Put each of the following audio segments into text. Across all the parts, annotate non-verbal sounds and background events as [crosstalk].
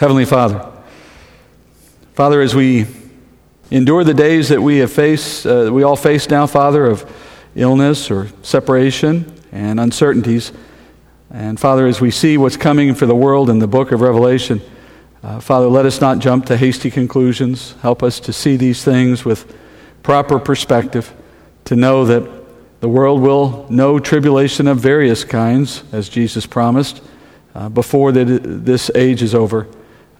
Heavenly Father, Father, as we endure the days that we have faced, uh, we all face now, Father, of illness or separation and uncertainties, and Father, as we see what's coming for the world in the book of Revelation, uh, Father, let us not jump to hasty conclusions. Help us to see these things with proper perspective, to know that the world will know tribulation of various kinds, as Jesus promised, uh, before the, this age is over.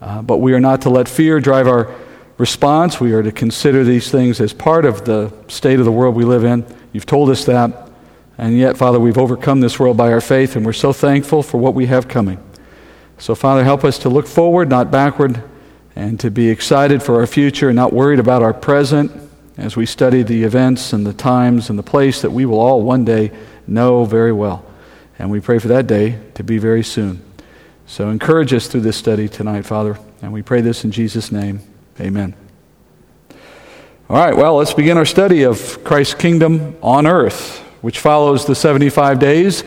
Uh, but we are not to let fear drive our response. We are to consider these things as part of the state of the world we live in. You've told us that. And yet, Father, we've overcome this world by our faith, and we're so thankful for what we have coming. So, Father, help us to look forward, not backward, and to be excited for our future and not worried about our present as we study the events and the times and the place that we will all one day know very well. And we pray for that day to be very soon. So encourage us through this study tonight, Father. And we pray this in Jesus' name. Amen. All right, well, let's begin our study of Christ's kingdom on earth, which follows the 75 days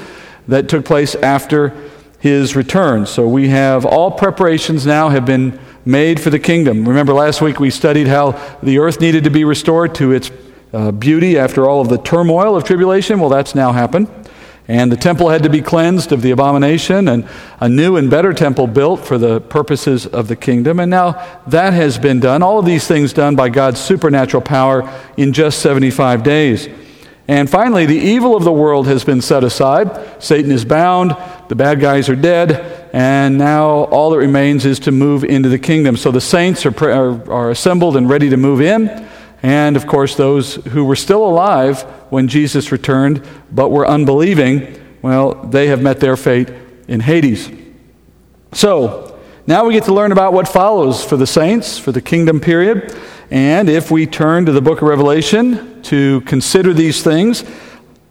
that took place after his return. So we have all preparations now have been made for the kingdom. Remember last week we studied how the earth needed to be restored to its uh, beauty after all of the turmoil of tribulation. Well, that's now happened. And the temple had to be cleansed of the abomination, and a new and better temple built for the purposes of the kingdom. And now that has been done. All of these things done by God's supernatural power in just 75 days. And finally, the evil of the world has been set aside. Satan is bound, the bad guys are dead, and now all that remains is to move into the kingdom. So the saints are, are, are assembled and ready to move in. And of course, those who were still alive when Jesus returned but were unbelieving, well, they have met their fate in Hades. So, now we get to learn about what follows for the saints, for the kingdom period. And if we turn to the book of Revelation to consider these things,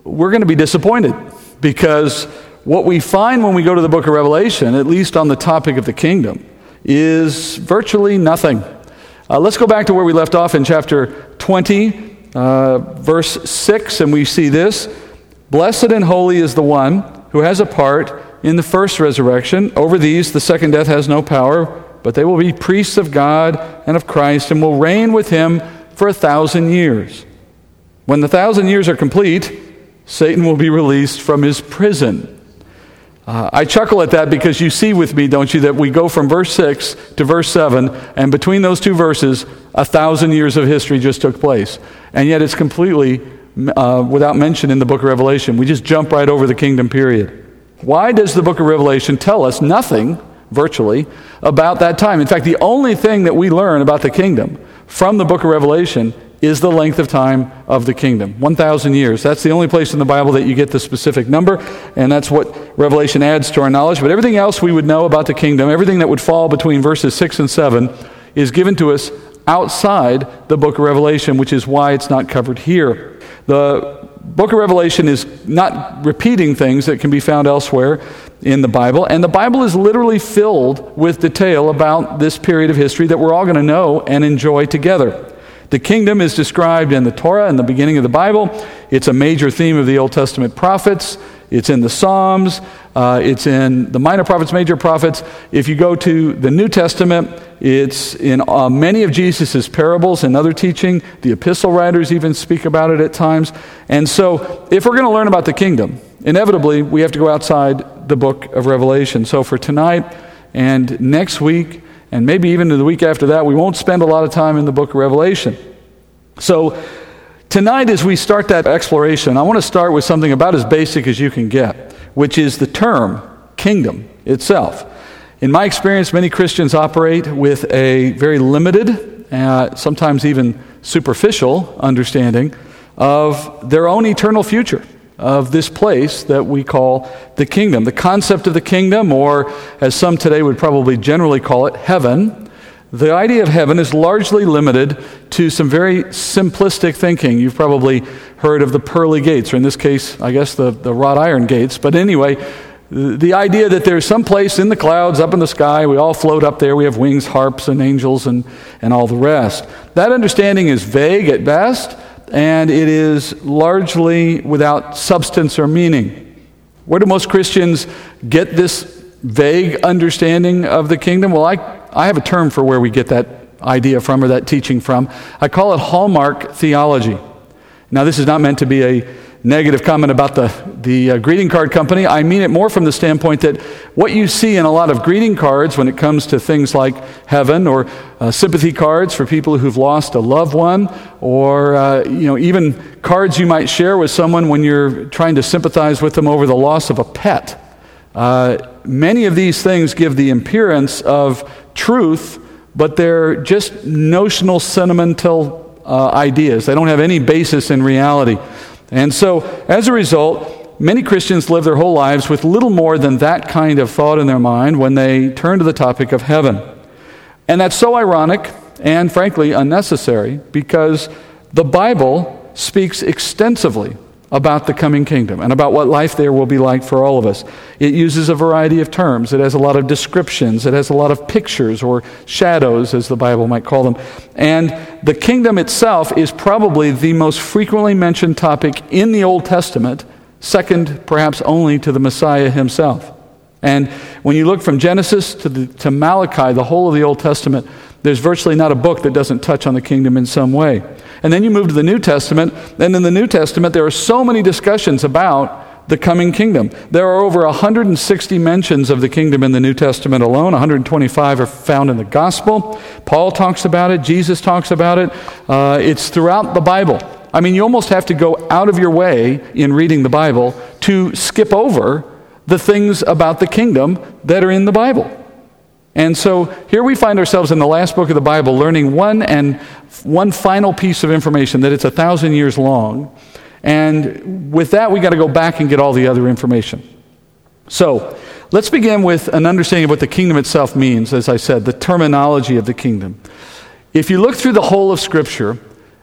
we're going to be disappointed because what we find when we go to the book of Revelation, at least on the topic of the kingdom, is virtually nothing. Uh, let's go back to where we left off in chapter 20, uh, verse 6, and we see this Blessed and holy is the one who has a part in the first resurrection. Over these, the second death has no power, but they will be priests of God and of Christ and will reign with him for a thousand years. When the thousand years are complete, Satan will be released from his prison. Uh, I chuckle at that because you see with me, don't you, that we go from verse 6 to verse 7, and between those two verses, a thousand years of history just took place. And yet it's completely uh, without mention in the book of Revelation. We just jump right over the kingdom period. Why does the book of Revelation tell us nothing, virtually, about that time? In fact, the only thing that we learn about the kingdom from the book of Revelation is the length of time of the kingdom 1,000 years. That's the only place in the Bible that you get the specific number, and that's what Revelation adds to our knowledge. But everything else we would know about the kingdom, everything that would fall between verses 6 and 7, is given to us outside the book of Revelation, which is why it's not covered here. The book of Revelation is not repeating things that can be found elsewhere in the Bible, and the Bible is literally filled with detail about this period of history that we're all going to know and enjoy together. The kingdom is described in the Torah in the beginning of the Bible. It's a major theme of the Old Testament prophets. It's in the Psalms. Uh, it's in the minor prophets, major prophets. If you go to the New Testament, it's in uh, many of Jesus' parables and other teaching. The epistle writers even speak about it at times. And so, if we're going to learn about the kingdom, inevitably we have to go outside the book of Revelation. So, for tonight and next week, and maybe even in the week after that, we won't spend a lot of time in the book of Revelation. So, tonight, as we start that exploration, I want to start with something about as basic as you can get, which is the term kingdom itself. In my experience, many Christians operate with a very limited, uh, sometimes even superficial understanding of their own eternal future of this place that we call the kingdom. The concept of the kingdom, or as some today would probably generally call it, heaven, the idea of heaven is largely limited to some very simplistic thinking. You've probably heard of the pearly gates, or in this case, I guess the, the wrought iron gates. But anyway, the idea that there's some place in the clouds, up in the sky, we all float up there, we have wings, harps, and angels, and, and all the rest. That understanding is vague at best, and it is largely without substance or meaning. Where do most Christians get this vague understanding of the kingdom? Well, I I have a term for where we get that idea from or that teaching from. I call it hallmark theology. Now, this is not meant to be a negative comment about the, the uh, greeting card company. I mean it more from the standpoint that what you see in a lot of greeting cards when it comes to things like heaven or uh, sympathy cards for people who've lost a loved one or uh, you know, even cards you might share with someone when you're trying to sympathize with them over the loss of a pet. Uh, many of these things give the appearance of truth, but they're just notional, sentimental uh, ideas. They don't have any basis in reality. And so, as a result, many Christians live their whole lives with little more than that kind of thought in their mind when they turn to the topic of heaven. And that's so ironic and, frankly, unnecessary because the Bible speaks extensively about the coming kingdom and about what life there will be like for all of us. It uses a variety of terms. It has a lot of descriptions. It has a lot of pictures or shadows, as the Bible might call them. And the kingdom itself is probably the most frequently mentioned topic in the Old Testament, second perhaps only to the Messiah himself. And when you look from Genesis to, the, to Malachi, the whole of the Old Testament, there's virtually not a book that doesn't touch on the kingdom in some way. And then you move to the New Testament, and in the New Testament, there are so many discussions about the coming kingdom. There are over 160 mentions of the kingdom in the New Testament alone. 125 are found in the Gospel. Paul talks about it, Jesus talks about it. Uh, it's throughout the Bible. I mean, you almost have to go out of your way in reading the Bible to skip over the things about the kingdom that are in the Bible. And so here we find ourselves in the last book of the Bible learning one and one final piece of information that it's a thousand years long. And with that, we got to go back and get all the other information. So let's begin with an understanding of what the kingdom itself means, as I said, the terminology of the kingdom. If you look through the whole of Scripture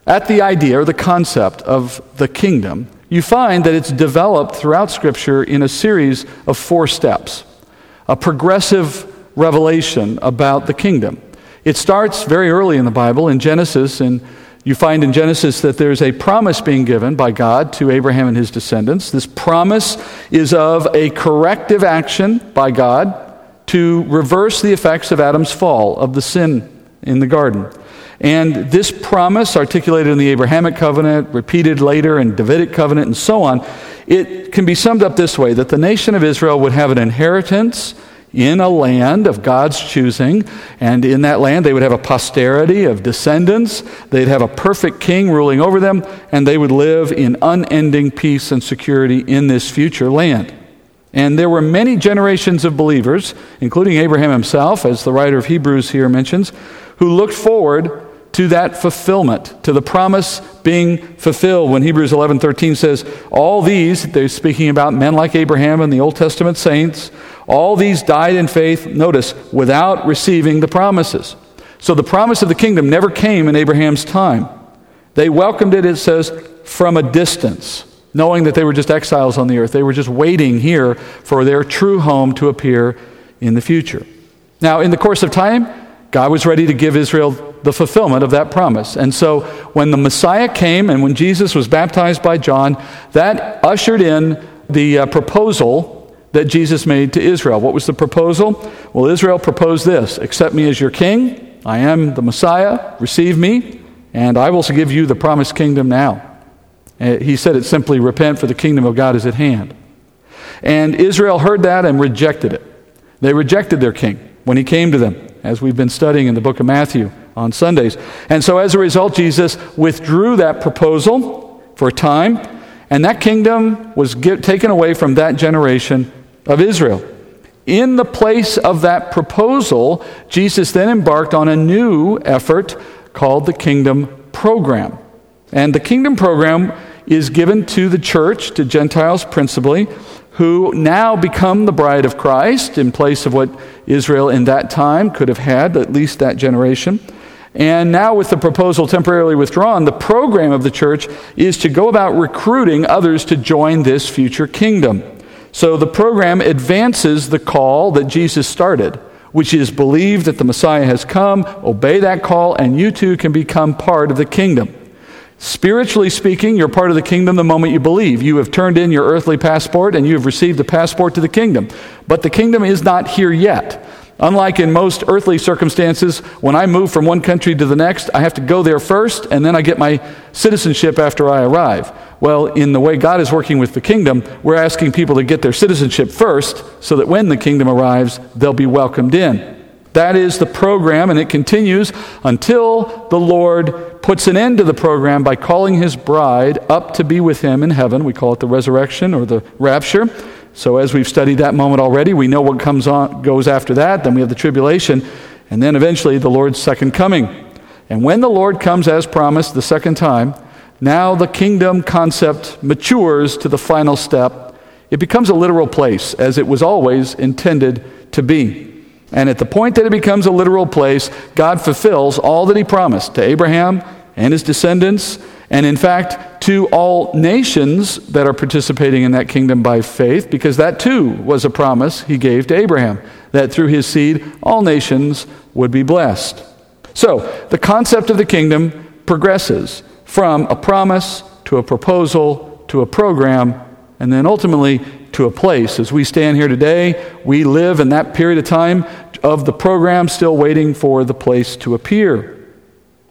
at the idea or the concept of the kingdom, you find that it's developed throughout Scripture in a series of four steps. A progressive revelation about the kingdom. It starts very early in the Bible, in Genesis, and you find in Genesis that there's a promise being given by God to Abraham and his descendants. This promise is of a corrective action by God to reverse the effects of Adam's fall, of the sin in the garden. And this promise, articulated in the Abrahamic covenant, repeated later in Davidic covenant, and so on, it can be summed up this way that the nation of Israel would have an inheritance in a land of God's choosing, and in that land they would have a posterity of descendants. They'd have a perfect king ruling over them, and they would live in unending peace and security in this future land. And there were many generations of believers, including Abraham himself, as the writer of Hebrews here mentions, who looked forward to that fulfillment, to the promise being fulfilled. When Hebrews 11:13 says, "All these," they're speaking about men like Abraham and the Old Testament saints, all these died in faith, notice, without receiving the promises. So the promise of the kingdom never came in Abraham's time. They welcomed it, it says, from a distance, knowing that they were just exiles on the earth. They were just waiting here for their true home to appear in the future. Now, in the course of time, God was ready to give Israel the fulfillment of that promise. And so when the Messiah came and when Jesus was baptized by John, that ushered in the uh, proposal that Jesus made to Israel. What was the proposal? Well, Israel proposed this Accept me as your king. I am the Messiah. Receive me, and I will give you the promised kingdom now. Uh, he said it simply repent, for the kingdom of God is at hand. And Israel heard that and rejected it. They rejected their king when he came to them as we've been studying in the book of Matthew on Sundays. And so as a result, Jesus withdrew that proposal for a time, and that kingdom was get, taken away from that generation of Israel. In the place of that proposal, Jesus then embarked on a new effort called the Kingdom Program. And the Kingdom Program is given to the church, to Gentiles principally, who now become the bride of Christ in place of what Israel in that time could have had, at least that generation. And now, with the proposal temporarily withdrawn, the program of the church is to go about recruiting others to join this future kingdom. So the program advances the call that Jesus started, which is believe that the Messiah has come, obey that call, and you too can become part of the kingdom. Spiritually speaking, you're part of the kingdom the moment you believe. You have turned in your earthly passport and you have received the passport to the kingdom. But the kingdom is not here yet. Unlike in most earthly circumstances, when I move from one country to the next, I have to go there first and then I get my citizenship after I arrive. Well, in the way God is working with the kingdom, we're asking people to get their citizenship first so that when the kingdom arrives, they'll be welcomed in. That is the program, and it continues until the Lord puts an end to the program by calling his bride up to be with him in heaven. We call it the resurrection or the rapture. So, as we've studied that moment already, we know what comes on, goes after that. Then we have the tribulation, and then eventually the Lord's second coming. And when the Lord comes as promised the second time, now the kingdom concept matures to the final step. It becomes a literal place, as it was always intended to be. And at the point that it becomes a literal place, God fulfills all that He promised to Abraham and his descendants, and in fact, to all nations that are participating in that kingdom by faith, because that too was a promise He gave to Abraham, that through his seed, all nations would be blessed. So, the concept of the kingdom progresses from a promise to a proposal to a program, and then ultimately to a place. As we stand here today, we live in that period of time of the program, still waiting for the place to appear.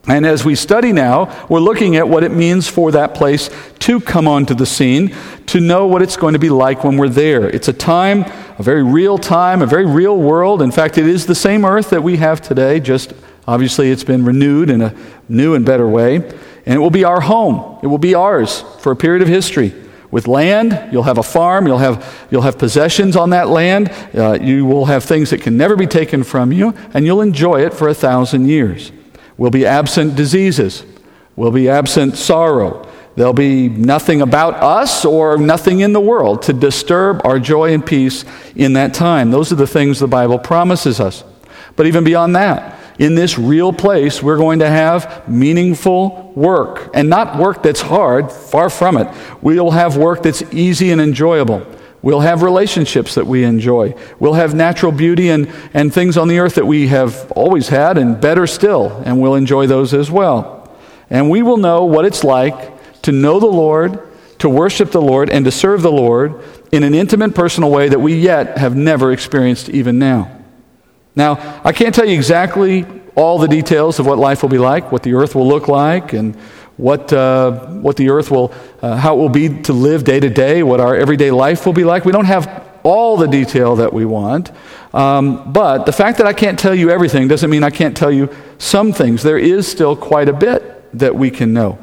And as we study now, we're looking at what it means for that place to come onto the scene, to know what it's going to be like when we're there. It's a time, a very real time, a very real world. In fact, it is the same earth that we have today, just obviously it's been renewed in a new and better way. And it will be our home, it will be ours for a period of history with land. You'll have a farm. You'll have, you'll have possessions on that land. Uh, you will have things that can never be taken from you, and you'll enjoy it for a thousand years. Will be absent diseases. Will be absent sorrow. There'll be nothing about us or nothing in the world to disturb our joy and peace in that time. Those are the things the Bible promises us. But even beyond that, in this real place, we're going to have meaningful work. And not work that's hard, far from it. We'll have work that's easy and enjoyable. We'll have relationships that we enjoy. We'll have natural beauty and, and things on the earth that we have always had, and better still, and we'll enjoy those as well. And we will know what it's like to know the Lord, to worship the Lord, and to serve the Lord in an intimate, personal way that we yet have never experienced even now. Now, I can't tell you exactly all the details of what life will be like, what the earth will look like, and what, uh, what the earth will, uh, how it will be to live day to day, what our everyday life will be like. We don't have all the detail that we want. Um, but the fact that I can't tell you everything doesn't mean I can't tell you some things. There is still quite a bit that we can know.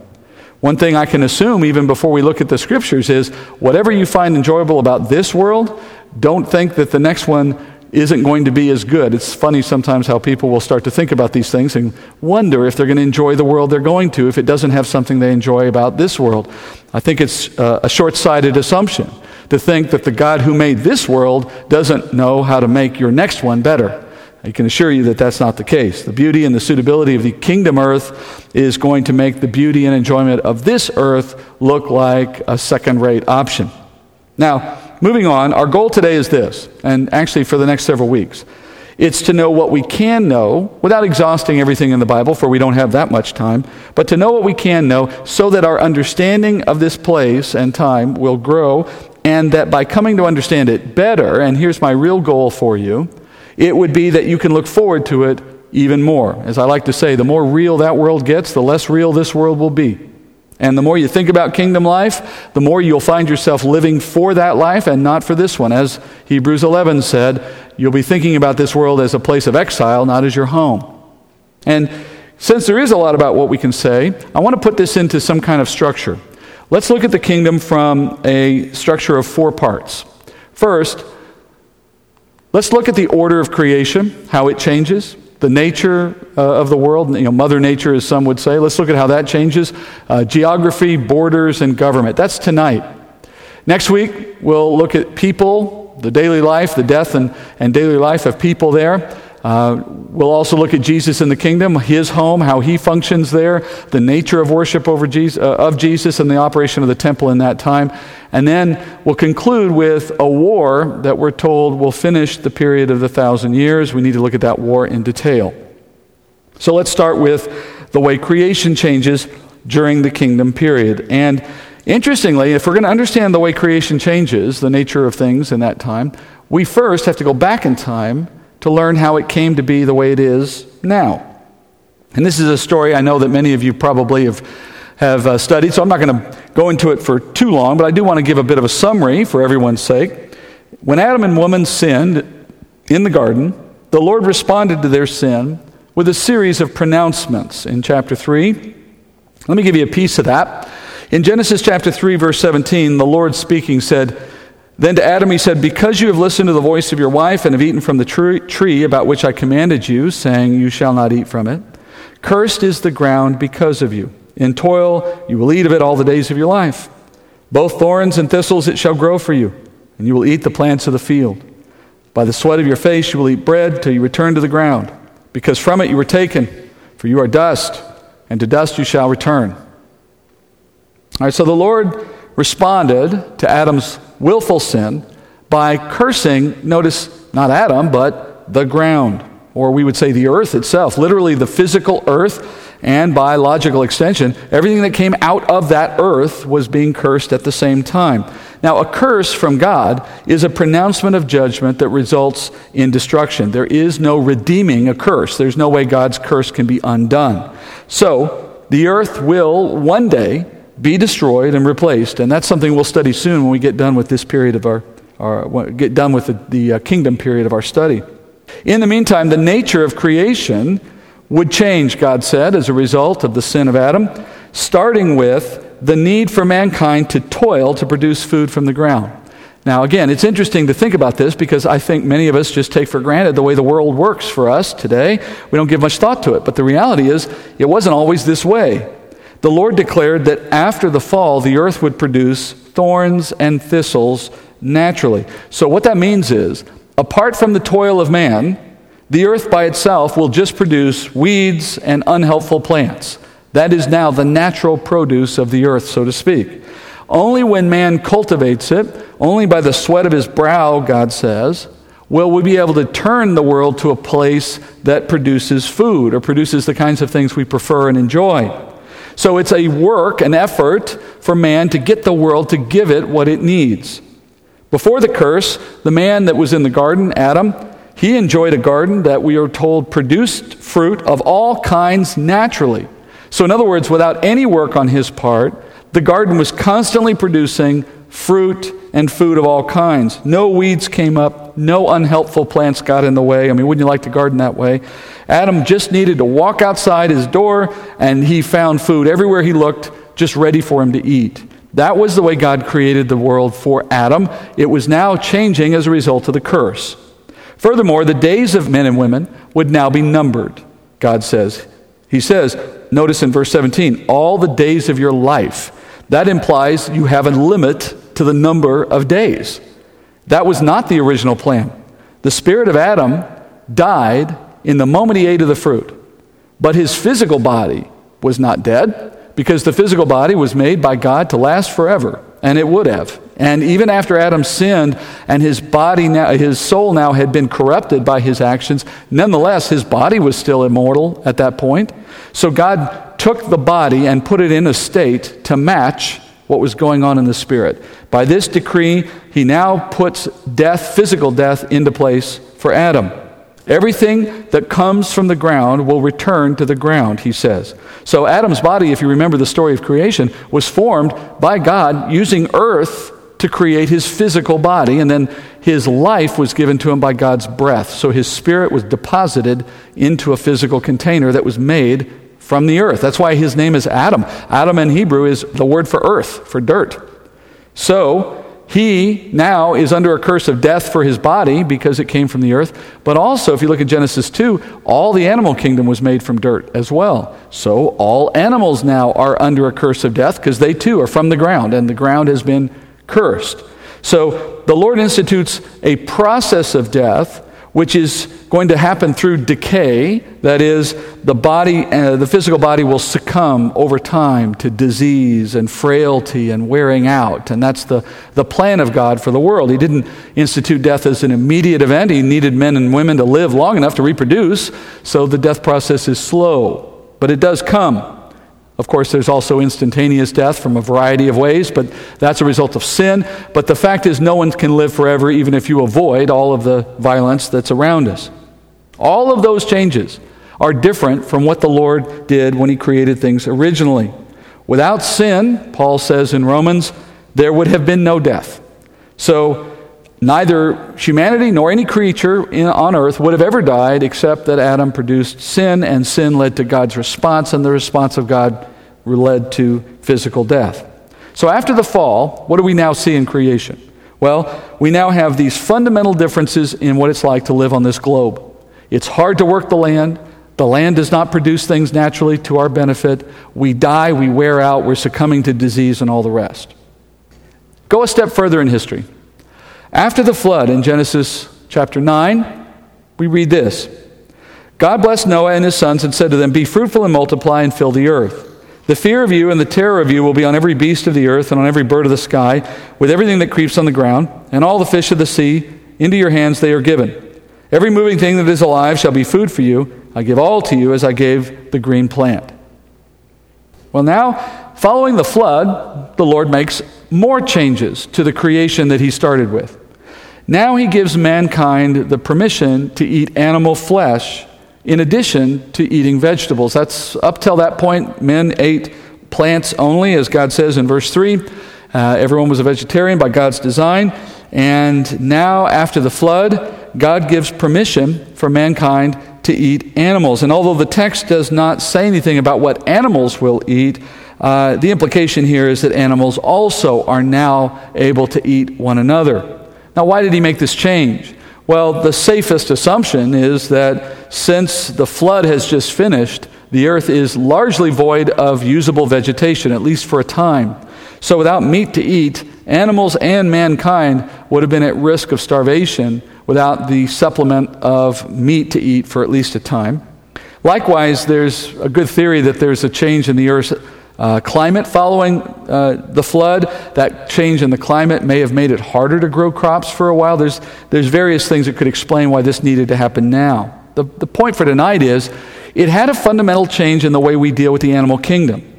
One thing I can assume, even before we look at the scriptures, is whatever you find enjoyable about this world, don't think that the next one isn't going to be as good. It's funny sometimes how people will start to think about these things and wonder if they're going to enjoy the world they're going to if it doesn't have something they enjoy about this world. I think it's uh, a short sighted assumption to think that the God who made this world doesn't know how to make your next one better. I can assure you that that's not the case. The beauty and the suitability of the kingdom earth is going to make the beauty and enjoyment of this earth look like a second rate option. Now, moving on, our goal today is this, and actually for the next several weeks. It's to know what we can know without exhausting everything in the Bible, for we don't have that much time, but to know what we can know so that our understanding of this place and time will grow, and that by coming to understand it better, and here's my real goal for you, it would be that you can look forward to it even more. As I like to say, the more real that world gets, the less real this world will be. And the more you think about kingdom life, the more you'll find yourself living for that life and not for this one. As Hebrews 11 said, you'll be thinking about this world as a place of exile, not as your home. And since there is a lot about what we can say, I want to put this into some kind of structure. Let's look at the kingdom from a structure of four parts. First, let's look at the order of creation, how it changes the nature uh, of the world, you know, Mother Nature, as some would say. Let's look at how that changes. Uh, geography, borders, and government. That's tonight. Next week, we'll look at people, the daily life, the death and, and daily life of people there. Uh, we'll also look at Jesus in the kingdom, his home, how he functions there, the nature of worship over Jesus, uh, of Jesus, and the operation of the temple in that time. And then we'll conclude with a war that we're told will finish the period of the thousand years. We need to look at that war in detail. So let's start with the way creation changes during the kingdom period. And interestingly, if we're going to understand the way creation changes, the nature of things in that time, we first have to go back in time to learn how it came to be the way it is now. And this is a story I know that many of you probably have, have uh, studied, so I'm not going to go into it for too long, but I do want to give a bit of a summary for everyone's sake. When Adam and woman sinned in the garden, the Lord responded to their sin with a series of pronouncements in chapter 3. Let me give you a piece of that. In Genesis chapter 3, verse 17, the Lord speaking said, Then to Adam he said, Because you have listened to the voice of your wife and have eaten from the tree about which I commanded you, saying, You shall not eat from it, cursed is the ground because of you. In toil you will eat of it all the days of your life. Both thorns and thistles it shall grow for you, and you will eat the plants of the field. By the sweat of your face you will eat bread till you return to the ground, because from it you were taken, for you are dust, and to dust you shall return. All right, so the Lord responded to Adam's willful sin by cursing, notice, not Adam, but the ground, or we would say the earth itself, literally the physical earth, and by logical extension, everything that came out of that earth was being cursed at the same time. Now, a curse from God is a pronouncement of judgment that results in destruction. There is no redeeming a curse, there's no way God's curse can be undone. So, the earth will one day be destroyed and replaced. And that's something we'll study soon when we get done with this period of our, our get done with the, the uh, kingdom period of our study. In the meantime, the nature of creation would change, God said, as a result of the sin of Adam, starting with the need for mankind to toil to produce food from the ground. Now, again, it's interesting to think about this because I think many of us just take for granted the way the world works for us today. We don't give much thought to it. But the reality is, it wasn't always this way the Lord declared that after the fall, the earth would produce thorns and thistles naturally. So, what that means is, apart from the toil of man, the earth by itself will just produce weeds and unhelpful plants. That is now the natural produce of the earth, so to speak. Only when man cultivates it, only by the sweat of his brow, God says, will we be able to turn the world to a place that produces food or produces the kinds of things we prefer and enjoy. So it's a work, an effort for man to get the world to give it what it needs. Before the curse, the man that was in the garden, Adam, he enjoyed a garden that we are told produced fruit of all kinds naturally. So, in other words, without any work on his part, the garden was constantly producing fruit and food of all kinds. No weeds came up, no unhelpful plants got in the way. I mean, wouldn't you like to garden that way? Adam just needed to walk outside his door and he found food everywhere he looked, just ready for him to eat. That was the way God created the world for Adam. It was now changing as a result of the curse. Furthermore, the days of men and women would now be numbered, God says. He says, notice in verse 17, all the days of your life. That implies you have a limit to the number of days. That was not the original plan. The spirit of Adam died in the moment he ate of the fruit. But his physical body was not dead because the physical body was made by God to last forever, and it would have. And even after Adam sinned and his body now, his soul now had been corrupted by his actions, nonetheless his body was still immortal at that point. So God took the body and put it in a state to match what was going on in the spirit. By this decree, he now puts death, physical death, into place for Adam. Everything that comes from the ground will return to the ground, he says. So, Adam's body, if you remember the story of creation, was formed by God using earth to create his physical body, and then his life was given to him by God's breath. So, his spirit was deposited into a physical container that was made from the earth. That's why his name is Adam. Adam in Hebrew is the word for earth, for dirt. So, he now is under a curse of death for his body because it came from the earth. But also, if you look at Genesis 2, all the animal kingdom was made from dirt as well. So all animals now are under a curse of death because they too are from the ground, and the ground has been cursed. So the Lord institutes a process of death which is going to happen through decay. That is, the body, uh, the physical body will succumb over time to disease and frailty and wearing out. And that's the, the plan of God for the world. He didn't institute death as an immediate event, He needed men and women to live long enough to reproduce, so the death process is slow. But it does come. Of course, there's also instantaneous death from a variety of ways, but that's a result of sin. But the fact is, no one can live forever even if you avoid all of the violence that's around us. All of those changes are different from what the Lord did when He created things originally. Without sin, Paul says in Romans, there would have been no death. So, neither humanity nor any creature in, on earth would have ever died except that Adam produced sin, and sin led to God's response, and the response of God led to physical death. So, after the fall, what do we now see in creation? Well, we now have these fundamental differences in what it's like to live on this globe. It's hard to work the land. The land does not produce things naturally to our benefit. We die, we wear out, we're succumbing to disease and all the rest. Go a step further in history. After the flood in Genesis chapter 9, we read this God blessed Noah and his sons and said to them, Be fruitful and multiply and fill the earth. The fear of you and the terror of you will be on every beast of the earth and on every bird of the sky, with everything that creeps on the ground, and all the fish of the sea. Into your hands they are given. Every moving thing that is alive shall be food for you. I give all to you as I gave the green plant. Well, now, following the flood, the Lord makes more changes to the creation that he started with. Now he gives mankind the permission to eat animal flesh in addition to eating vegetables. That's up till that point, men ate plants only, as God says in verse 3. Uh, everyone was a vegetarian by God's design. And now, after the flood, God gives permission for mankind to eat animals. And although the text does not say anything about what animals will eat, uh, the implication here is that animals also are now able to eat one another. Now, why did he make this change? Well, the safest assumption is that since the flood has just finished, the earth is largely void of usable vegetation, at least for a time. So, without meat to eat, animals and mankind would have been at risk of starvation without the supplement of meat to eat for at least a time. Likewise, there's a good theory that there's a change in the Earth's uh, climate following uh, the flood. That change in the climate may have made it harder to grow crops for a while. There's, there's various things that could explain why this needed to happen now. The, the point for tonight is it had a fundamental change in the way we deal with the animal kingdom.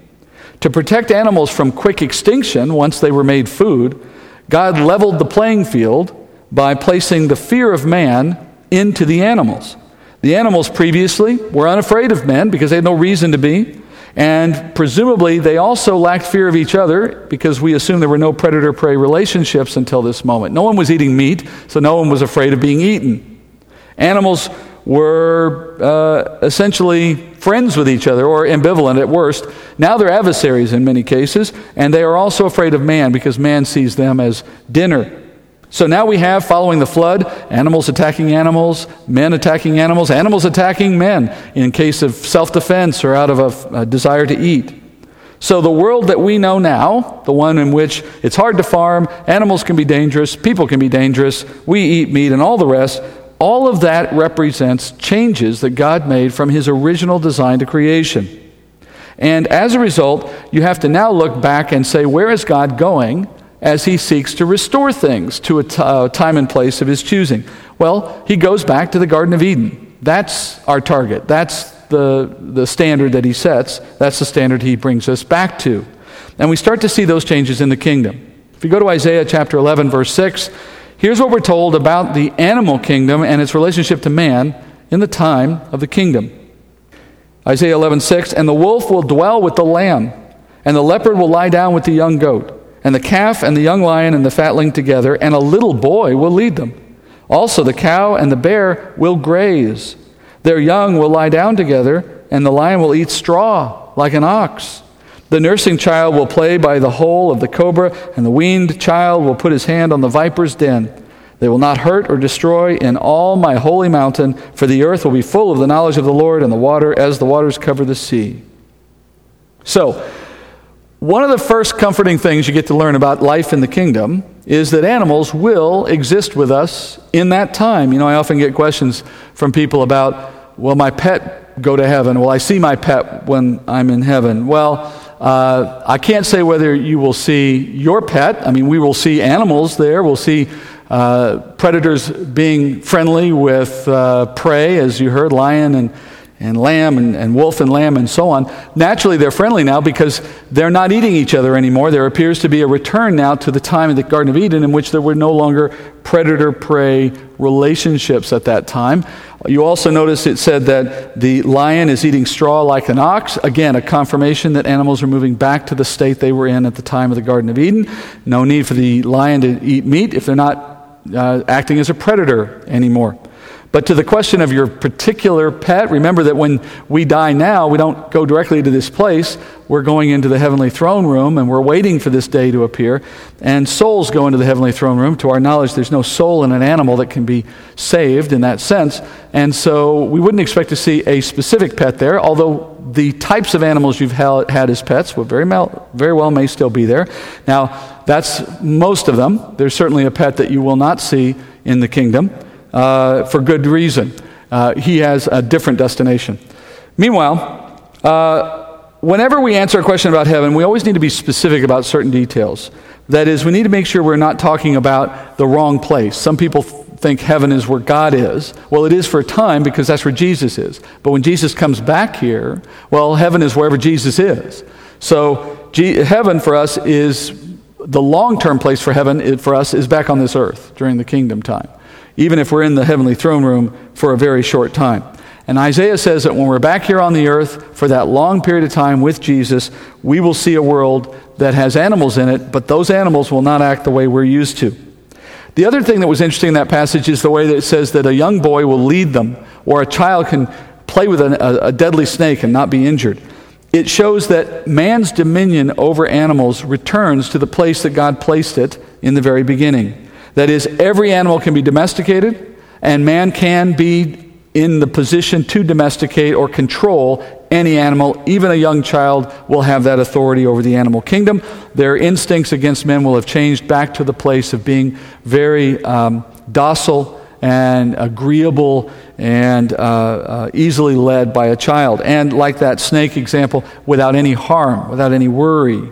To protect animals from quick extinction once they were made food, God leveled the playing field by placing the fear of man into the animals. The animals previously were unafraid of men because they had no reason to be. And presumably, they also lacked fear of each other because we assume there were no predator prey relationships until this moment. No one was eating meat, so no one was afraid of being eaten. Animals were uh, essentially friends with each other or ambivalent at worst. Now they're adversaries in many cases, and they are also afraid of man because man sees them as dinner. So now we have, following the flood, animals attacking animals, men attacking animals, animals attacking men in case of self defense or out of a, a, desire to eat. So the world that we know now, the one in which it's hard to farm, animals can be dangerous, people can be dangerous, we eat meat, and all the rest, all of that represents changes that God made from his original design to creation. And as a result, you have to now look back and say, where is God going? As he seeks to restore things to a t- uh, time and place of his choosing? Well, he goes back to the Garden of Eden. That's our target. That's the, the standard that he sets. That's the standard he brings us back to. And we start to see those changes in the kingdom. If you go to Isaiah chapter 11, verse 6, here's what we're told about the animal kingdom and its relationship to man in the time of the kingdom. Isaiah 11, 6, and the wolf will dwell with the lamb, and the leopard will lie down with the young goat and the calf and the young lion and the fatling together, and a little boy will lead them. Also, the cow and the bear will graze. Their young will lie down together, and the lion will eat straw like an ox. The nursing child will play by the hole of the cobra, and the weaned child will put his hand on the viper's den. They will not hurt or destroy in all my holy mountain, for the earth will be full of the knowledge of the Lord, and the water as the waters cover the sea. So, one of the first comforting things you get to learn about life in the kingdom is that animals will exist with us in that time. You know, I often get questions from people about, will my pet go to heaven? Will I see my pet when I'm in heaven? Well, uh, I can't say whether you will see your pet. I mean, we will see animals there. We'll see uh, predators being friendly with uh, prey, as you heard, lion and and lamb and, and wolf and lamb and so on. Naturally, they're friendly now because they're not eating each other anymore. There appears to be a return now to the time of the Garden of Eden in which there were no longer predator prey relationships at that time. You also notice it said that the lion is eating straw like an ox. Again, a confirmation that animals are moving back to the state they were in at the time of the Garden of Eden. No need for the lion to eat meat if they're not uh, acting as a predator anymore. But to the question of your particular pet, remember that when we die now, we don't go directly to this place. We're going into the heavenly throne room and we're waiting for this day to appear. And souls go into the heavenly throne room. To our knowledge, there's no soul in an animal that can be saved in that sense. And so we wouldn't expect to see a specific pet there, although the types of animals you've had as pets will very, mal- very well may still be there. Now, that's most of them. There's certainly a pet that you will not see in the kingdom uh, for good reason. Uh, he has a different destination. Meanwhile, uh, whenever we answer a question about heaven, we always need to be specific about certain details. That is, we need to make sure we're not talking about the wrong place. Some people think heaven is where God is. Well, it is for a time because that's where Jesus is. But when Jesus comes back here, well, heaven is wherever Jesus is. So, G- heaven for us is the long term place for heaven for us is back on this earth during the kingdom time even if we're in the heavenly throne room for a very short time. And Isaiah says that when we're back here on the earth for that long period of time with Jesus, we will see a world that has animals in it, but those animals will not act the way we're used to. The other thing that was interesting in that passage is the way that it says that a young boy will lead them, or a child can play with a, a deadly snake and not be injured. It shows that man's dominion over animals returns to the place that God placed it in the very beginning. That is, every animal can be domesticated, and man can be in the position to domesticate or control any animal. Even a young child will have that authority over the animal kingdom. Their instincts against men will have changed back to the place of being very um, docile and agreeable and uh, uh, easily led by a child. And like that snake example, without any harm, without any worry.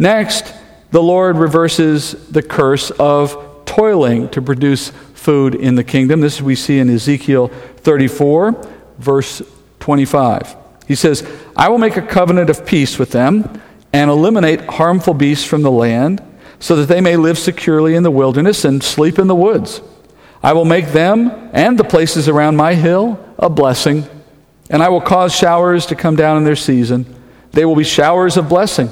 Next, the Lord reverses the curse of toiling to produce food in the kingdom. This we see in Ezekiel 34, verse 25. He says, I will make a covenant of peace with them and eliminate harmful beasts from the land so that they may live securely in the wilderness and sleep in the woods. I will make them and the places around my hill a blessing, and I will cause showers to come down in their season. They will be showers of blessing.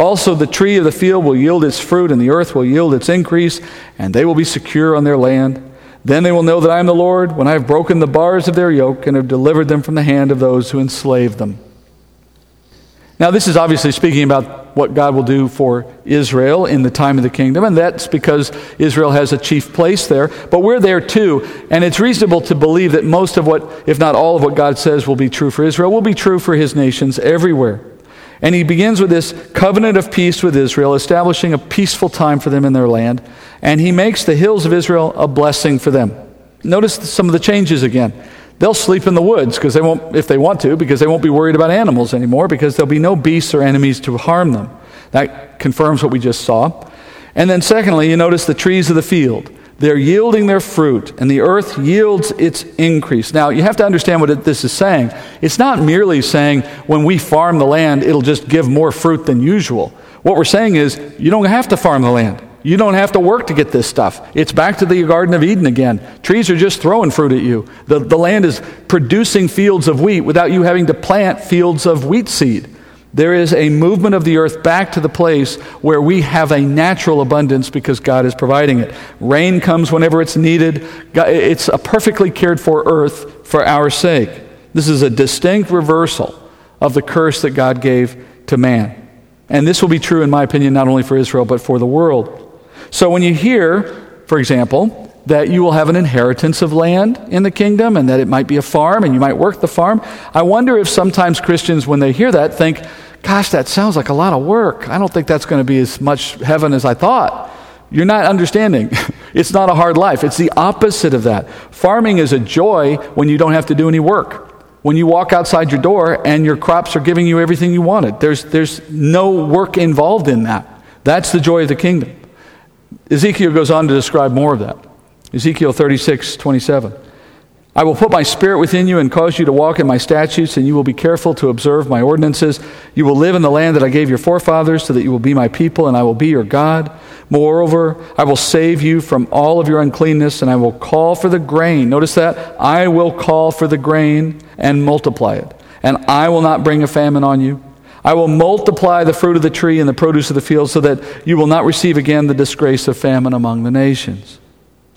Also, the tree of the field will yield its fruit, and the earth will yield its increase, and they will be secure on their land. Then they will know that I am the Lord when I have broken the bars of their yoke and have delivered them from the hand of those who enslave them. Now, this is obviously speaking about what God will do for Israel in the time of the kingdom, and that's because Israel has a chief place there. But we're there too, and it's reasonable to believe that most of what, if not all of what God says will be true for Israel, will be true for his nations everywhere. And he begins with this covenant of peace with Israel, establishing a peaceful time for them in their land. And he makes the hills of Israel a blessing for them. Notice some of the changes again. They'll sleep in the woods because they won't, if they want to, because they won't be worried about animals anymore, because there'll be no beasts or enemies to harm them. That confirms what we just saw. And then, secondly, you notice the trees of the field. They're yielding their fruit, and the earth yields its increase. Now, you have to understand what this is saying. It's not merely saying when we farm the land, it'll just give more fruit than usual. What we're saying is you don't have to farm the land. You don't have to work to get this stuff. It's back to the Garden of Eden again. Trees are just throwing fruit at you. The, the land is producing fields of wheat without you having to plant fields of wheat seed. There is a movement of the earth back to the place where we have a natural abundance because God is providing it. Rain comes whenever it's needed. It's a perfectly cared for earth for our sake. This is a distinct reversal of the curse that God gave to man. And this will be true, in my opinion, not only for Israel, but for the world. So when you hear, for example, that you will have an inheritance of land in the kingdom and that it might be a farm and you might work the farm. I wonder if sometimes Christians, when they hear that, think, gosh, that sounds like a lot of work. I don't think that's going to be as much heaven as I thought. You're not understanding. [laughs] it's not a hard life. It's the opposite of that. Farming is a joy when you don't have to do any work. When you walk outside your door and your crops are giving you everything you wanted, there's, there's no work involved in that. That's the joy of the kingdom. Ezekiel goes on to describe more of that. Ezekiel 36, 27. I will put my spirit within you and cause you to walk in my statutes, and you will be careful to observe my ordinances. You will live in the land that I gave your forefathers, so that you will be my people, and I will be your God. Moreover, I will save you from all of your uncleanness, and I will call for the grain. Notice that? I will call for the grain and multiply it, and I will not bring a famine on you. I will multiply the fruit of the tree and the produce of the field, so that you will not receive again the disgrace of famine among the nations.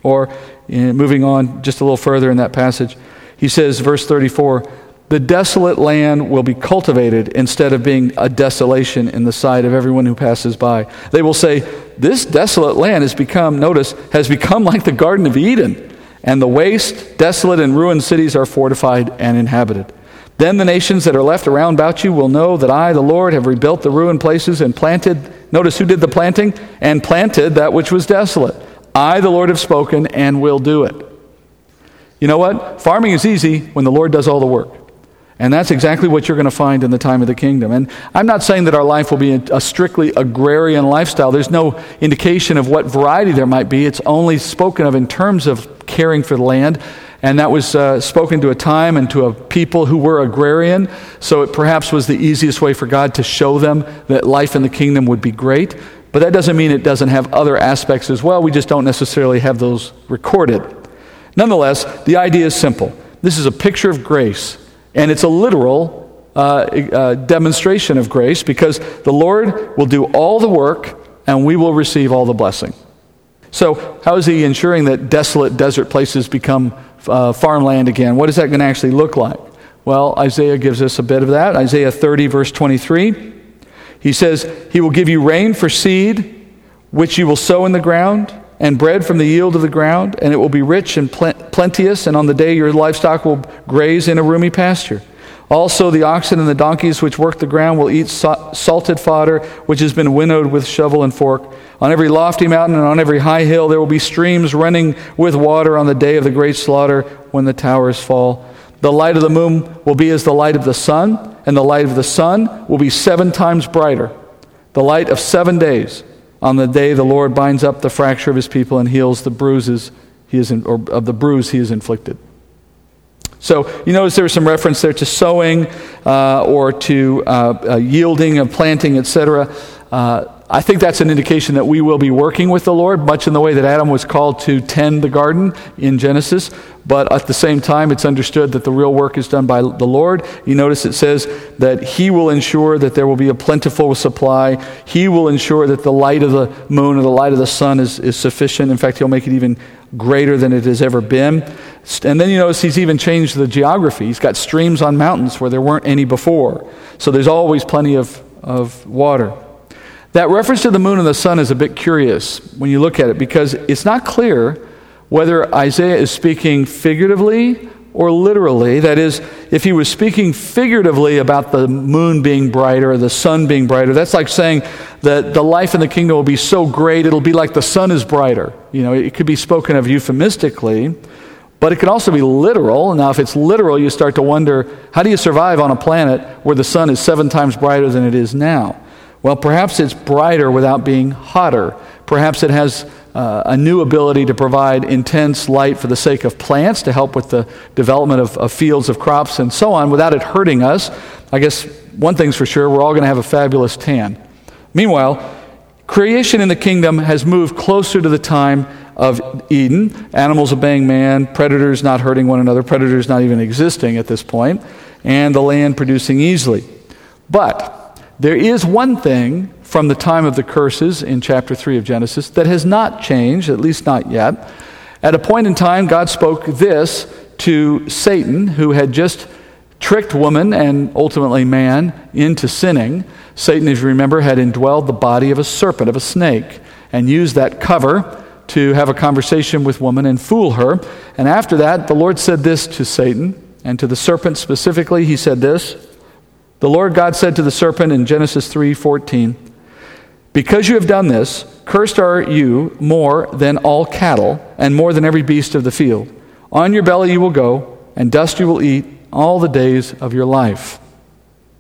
Or, eh, moving on just a little further in that passage, he says, verse 34 the desolate land will be cultivated instead of being a desolation in the sight of everyone who passes by. They will say, This desolate land has become, notice, has become like the Garden of Eden, and the waste, desolate, and ruined cities are fortified and inhabited. Then the nations that are left around about you will know that I, the Lord, have rebuilt the ruined places and planted, notice who did the planting? And planted that which was desolate. I, the Lord, have spoken and will do it. You know what? Farming is easy when the Lord does all the work. And that's exactly what you're going to find in the time of the kingdom. And I'm not saying that our life will be a strictly agrarian lifestyle. There's no indication of what variety there might be. It's only spoken of in terms of caring for the land. And that was uh, spoken to a time and to a people who were agrarian. So it perhaps was the easiest way for God to show them that life in the kingdom would be great. But that doesn't mean it doesn't have other aspects as well. We just don't necessarily have those recorded. Nonetheless, the idea is simple. This is a picture of grace, and it's a literal uh, uh, demonstration of grace because the Lord will do all the work and we will receive all the blessing. So, how is he ensuring that desolate desert places become uh, farmland again? What is that going to actually look like? Well, Isaiah gives us a bit of that. Isaiah 30, verse 23. He says, He will give you rain for seed, which you will sow in the ground, and bread from the yield of the ground, and it will be rich and plenteous, and on the day your livestock will graze in a roomy pasture. Also, the oxen and the donkeys which work the ground will eat salted fodder, which has been winnowed with shovel and fork. On every lofty mountain and on every high hill there will be streams running with water on the day of the great slaughter when the towers fall. The light of the moon will be as the light of the sun, and the light of the sun will be seven times brighter. The light of seven days on the day the Lord binds up the fracture of his people and heals the bruises he is in, or of the bruise he has inflicted. So you notice there was some reference there to sowing uh, or to uh, uh, yielding and planting, etc. I think that's an indication that we will be working with the Lord, much in the way that Adam was called to tend the garden in Genesis. But at the same time, it's understood that the real work is done by the Lord. You notice it says that He will ensure that there will be a plentiful supply. He will ensure that the light of the moon or the light of the sun is, is sufficient. In fact, He'll make it even greater than it has ever been. And then you notice He's even changed the geography. He's got streams on mountains where there weren't any before. So there's always plenty of, of water. That reference to the moon and the sun is a bit curious when you look at it because it's not clear whether Isaiah is speaking figuratively or literally. That is, if he was speaking figuratively about the moon being brighter or the sun being brighter, that's like saying that the life in the kingdom will be so great it'll be like the sun is brighter. You know, it could be spoken of euphemistically, but it could also be literal. Now, if it's literal, you start to wonder how do you survive on a planet where the sun is seven times brighter than it is now? Well, perhaps it's brighter without being hotter. Perhaps it has uh, a new ability to provide intense light for the sake of plants to help with the development of, of fields of crops and so on without it hurting us. I guess one thing's for sure we're all going to have a fabulous tan. Meanwhile, creation in the kingdom has moved closer to the time of Eden animals obeying man, predators not hurting one another, predators not even existing at this point, and the land producing easily. But there is one thing from the time of the curses in chapter 3 of Genesis that has not changed, at least not yet. At a point in time, God spoke this to Satan, who had just tricked woman and ultimately man into sinning. Satan, if you remember, had indwelled the body of a serpent, of a snake, and used that cover to have a conversation with woman and fool her. And after that, the Lord said this to Satan and to the serpent specifically. He said this the Lord God said to the serpent in Genesis 3:14, "Because you have done this, cursed are you more than all cattle and more than every beast of the field. On your belly you will go, and dust you will eat all the days of your life."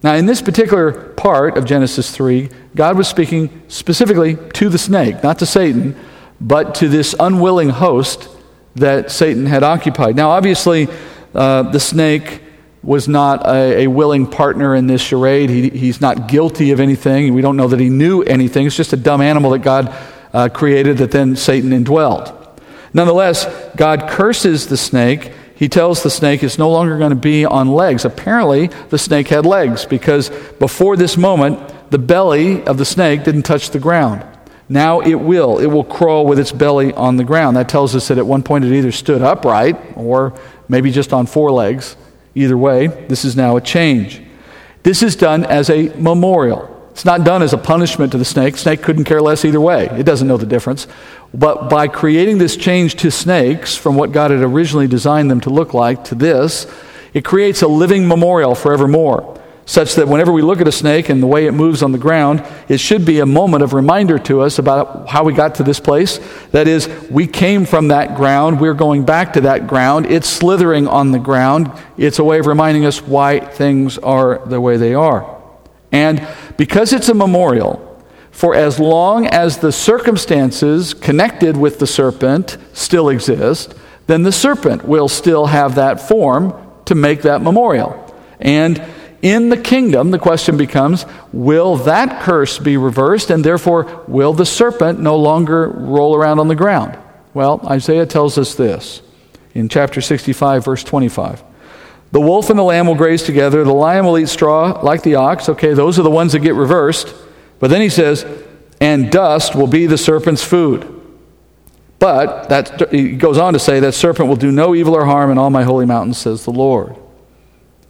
Now, in this particular part of Genesis 3, God was speaking specifically to the snake, not to Satan, but to this unwilling host that Satan had occupied. Now, obviously, uh, the snake was not a, a, willing partner in this charade. He, he's not guilty of anything. We don't know that he knew anything. It's just a dumb animal that God uh, created that then Satan indwelled. Nonetheless, God curses the snake. He tells the snake it's no longer going to be on legs. Apparently, the snake had legs because before this moment, the belly of the snake didn't touch the ground. Now it will. It will crawl with its belly on the ground. That tells us that at one point it either stood upright or maybe just on four legs. Either way, this is now a change. This is done as a memorial. It's not done as a punishment to the snake. Snake couldn't care less either way. It doesn't know the difference. But by creating this change to snakes from what God had originally designed them to look like to this, it creates a living memorial forevermore such that whenever we look at a snake and the way it moves on the ground, it should be a moment of reminder to us about how we got to this place. That is, we came from that ground, we're going back to that ground, it's slithering on the ground. It's a way of reminding us why things are the way they are. And because it's a memorial, for as long as the circumstances connected with the serpent still exist, then the serpent will still have that form to make that memorial. And in the kingdom, the question becomes will that curse be reversed, and therefore will the serpent no longer roll around on the ground? Well, Isaiah tells us this in chapter 65, verse 25. The wolf and the lamb will graze together, the lion will eat straw like the ox. Okay, those are the ones that get reversed. But then he says, and dust will be the serpent's food. But that, he goes on to say, that serpent will do no evil or harm in all my holy mountains, says the Lord.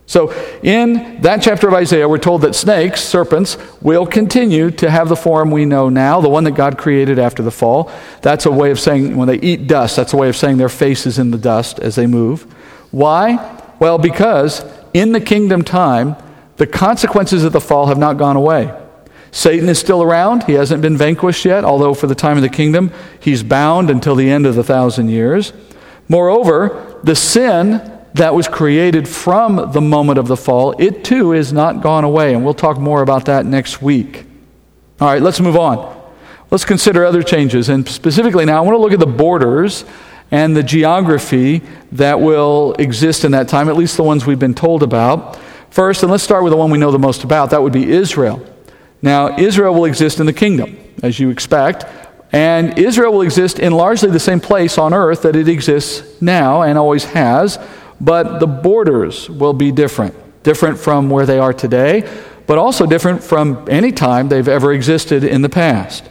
So, in that chapter of Isaiah, we're told that snakes, serpents, will continue to have the form we know now, the one that God created after the fall. That's a way of saying, when they eat dust, that's a way of saying their face is in the dust as they move. Why? Well, because in the kingdom time, the consequences of the fall have not gone away. Satan is still around. He hasn't been vanquished yet, although for the time of the kingdom, he's bound until the end of the thousand years. Moreover, the sin that was created from the moment of the fall, it too is not gone away. And we'll talk more about that next week. All right, let's move on. Let's consider other changes. And specifically now, I want to look at the borders and the geography that will exist in that time, at least the ones we've been told about. First, and let's start with the one we know the most about that would be Israel. Now, Israel will exist in the kingdom, as you expect. And Israel will exist in largely the same place on earth that it exists now and always has but the borders will be different. Different from where they are today, but also different from any time they've ever existed in the past.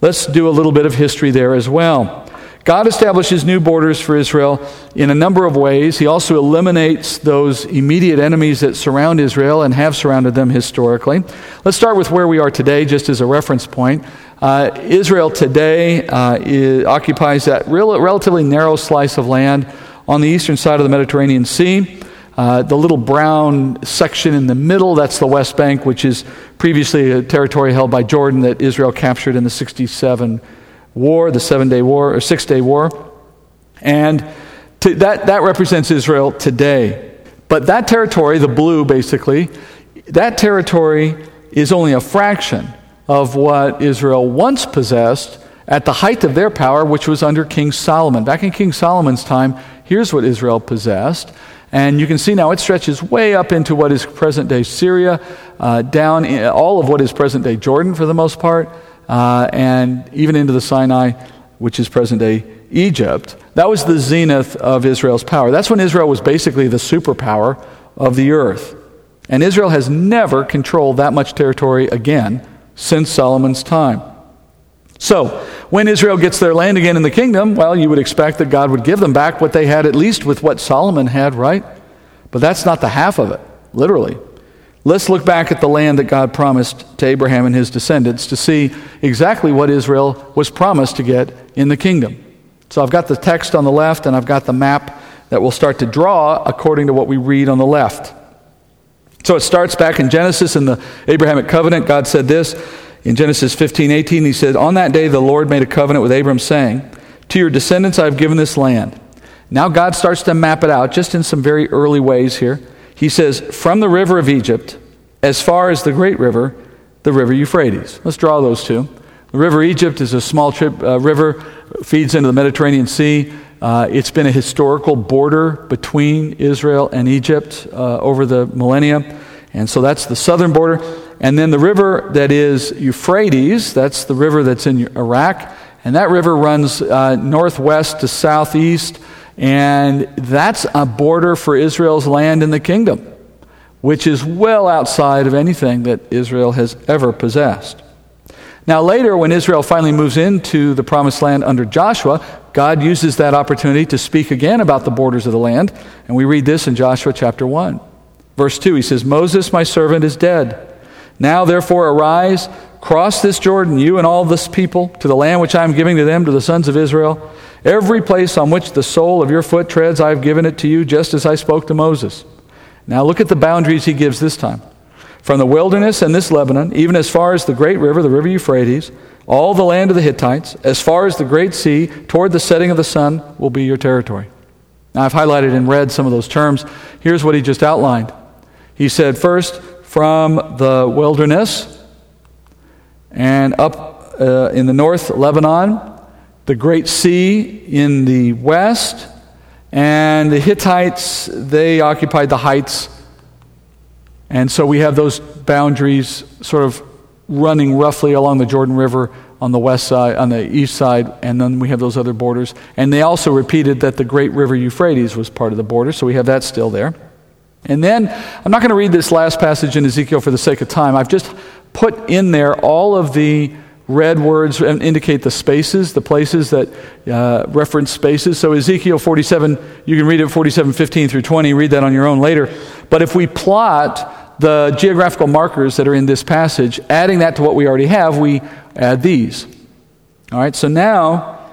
Let's do a little bit of history there as well. God establishes new borders for Israel in a number of ways. He also eliminates those immediate enemies that surround Israel and have surrounded them historically. Let's start with where we are today, just as a reference point. Uh, Israel today uh, is, occupies that real, relatively narrow slice of land on the eastern side of the Mediterranean Sea. Uh, the little brown section in the middle, that's the West Bank, which is previously a territory held by Jordan that Israel captured in the 67 war, the seven day war, or six day war. And to, that, that represents Israel today. But that territory, the blue basically, that territory is only a fraction of what Israel once possessed at the height of their power, which was under King Solomon. Back in King Solomon's time, here's what Israel possessed. And you can see now it stretches way up into what is present day Syria, uh, down all of what is present day Jordan for the most part, uh, and even into the Sinai, which is present day Egypt. That was the zenith of Israel's power. That's when Israel was basically the superpower of the earth. And Israel has never controlled that much territory again since Solomon's time. So, when Israel gets their land again in the kingdom, well, you would expect that God would give them back what they had, at least with what Solomon had, right? But that's not the half of it, literally. Let's look back at the land that God promised to Abraham and his descendants to see exactly what Israel was promised to get in the kingdom. So I've got the text on the left and I've got the map that we'll start to draw according to what we read on the left. So it starts back in Genesis in the Abrahamic covenant. God said this in Genesis 15, 18, he said, On that day the Lord made a covenant with Abram, saying, To your descendants I have given this land. Now God starts to map it out just in some very early ways here. He says, From the river of Egypt, as far as the great river, the river Euphrates. Let's draw those two. The river Egypt is a small trip, uh, river, feeds into the Mediterranean Sea. Uh, it's been a historical border between Israel and Egypt uh, over the millennia. And so that's the southern border. And then the river that is Euphrates, that's the river that's in Iraq. And that river runs uh, northwest to southeast. And that's a border for Israel's land in the kingdom, which is well outside of anything that Israel has ever possessed. Now, later, when Israel finally moves into the promised land under Joshua, God uses that opportunity to speak again about the borders of the land. And we read this in Joshua chapter 1. Verse 2, he says, Moses, my servant, is dead. Now, therefore, arise, cross this Jordan, you and all this people, to the land which I am giving to them, to the sons of Israel. Every place on which the sole of your foot treads, I have given it to you, just as I spoke to Moses. Now, look at the boundaries he gives this time. From the wilderness and this Lebanon, even as far as the great river, the river Euphrates, all the land of the Hittites, as far as the great sea, toward the setting of the sun, will be your territory. Now, I've highlighted in red some of those terms. Here's what he just outlined. He said, first, from the wilderness and up uh, in the north, Lebanon, the great sea in the west, and the Hittites, they occupied the heights and so we have those boundaries sort of running roughly along the Jordan River on the west side, on the east side, and then we have those other borders. And they also repeated that the great river Euphrates was part of the border, so we have that still there. And then, I'm not going to read this last passage in Ezekiel for the sake of time. I've just put in there all of the red words and indicate the spaces, the places that uh, reference spaces. So Ezekiel 47, you can read it 47, 15 through 20, read that on your own later. But if we plot the geographical markers that are in this passage, adding that to what we already have, we add these. All right, so now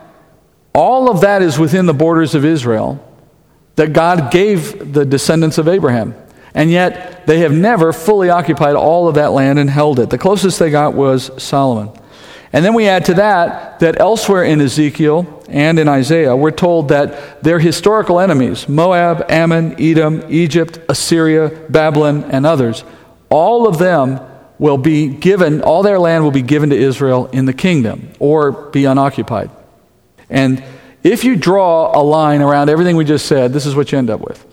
all of that is within the borders of Israel that God gave the descendants of Abraham. And yet they have never fully occupied all of that land and held it. The closest they got was Solomon. And then we add to that that elsewhere in Ezekiel and in Isaiah, we're told that their historical enemies, Moab, Ammon, Edom, Egypt, Assyria, Babylon, and others, all of them will be given, all their land will be given to Israel in the kingdom or be unoccupied. And if you draw a line around everything we just said, this is what you end up with.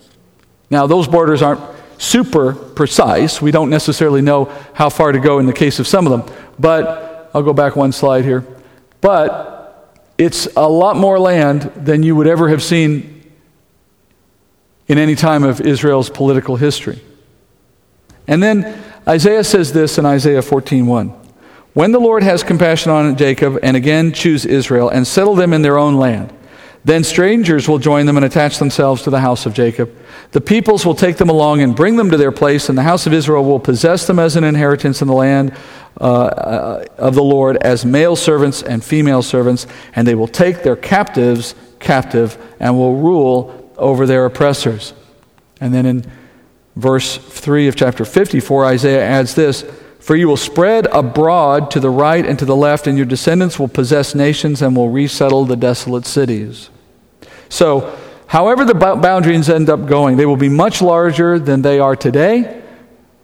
Now, those borders aren't super precise. We don't necessarily know how far to go in the case of some of them. But I'll go back one slide here. But it's a lot more land than you would ever have seen in any time of Israel's political history. And then Isaiah says this in Isaiah 14:1. When the Lord has compassion on Jacob and again choose Israel and settle them in their own land, then strangers will join them and attach themselves to the house of Jacob. The peoples will take them along and bring them to their place, and the house of Israel will possess them as an inheritance in the land uh, of the Lord as male servants and female servants, and they will take their captives captive and will rule over their oppressors. And then in verse 3 of chapter 54, Isaiah adds this For you will spread abroad to the right and to the left, and your descendants will possess nations and will resettle the desolate cities. So, however the boundaries end up going, they will be much larger than they are today,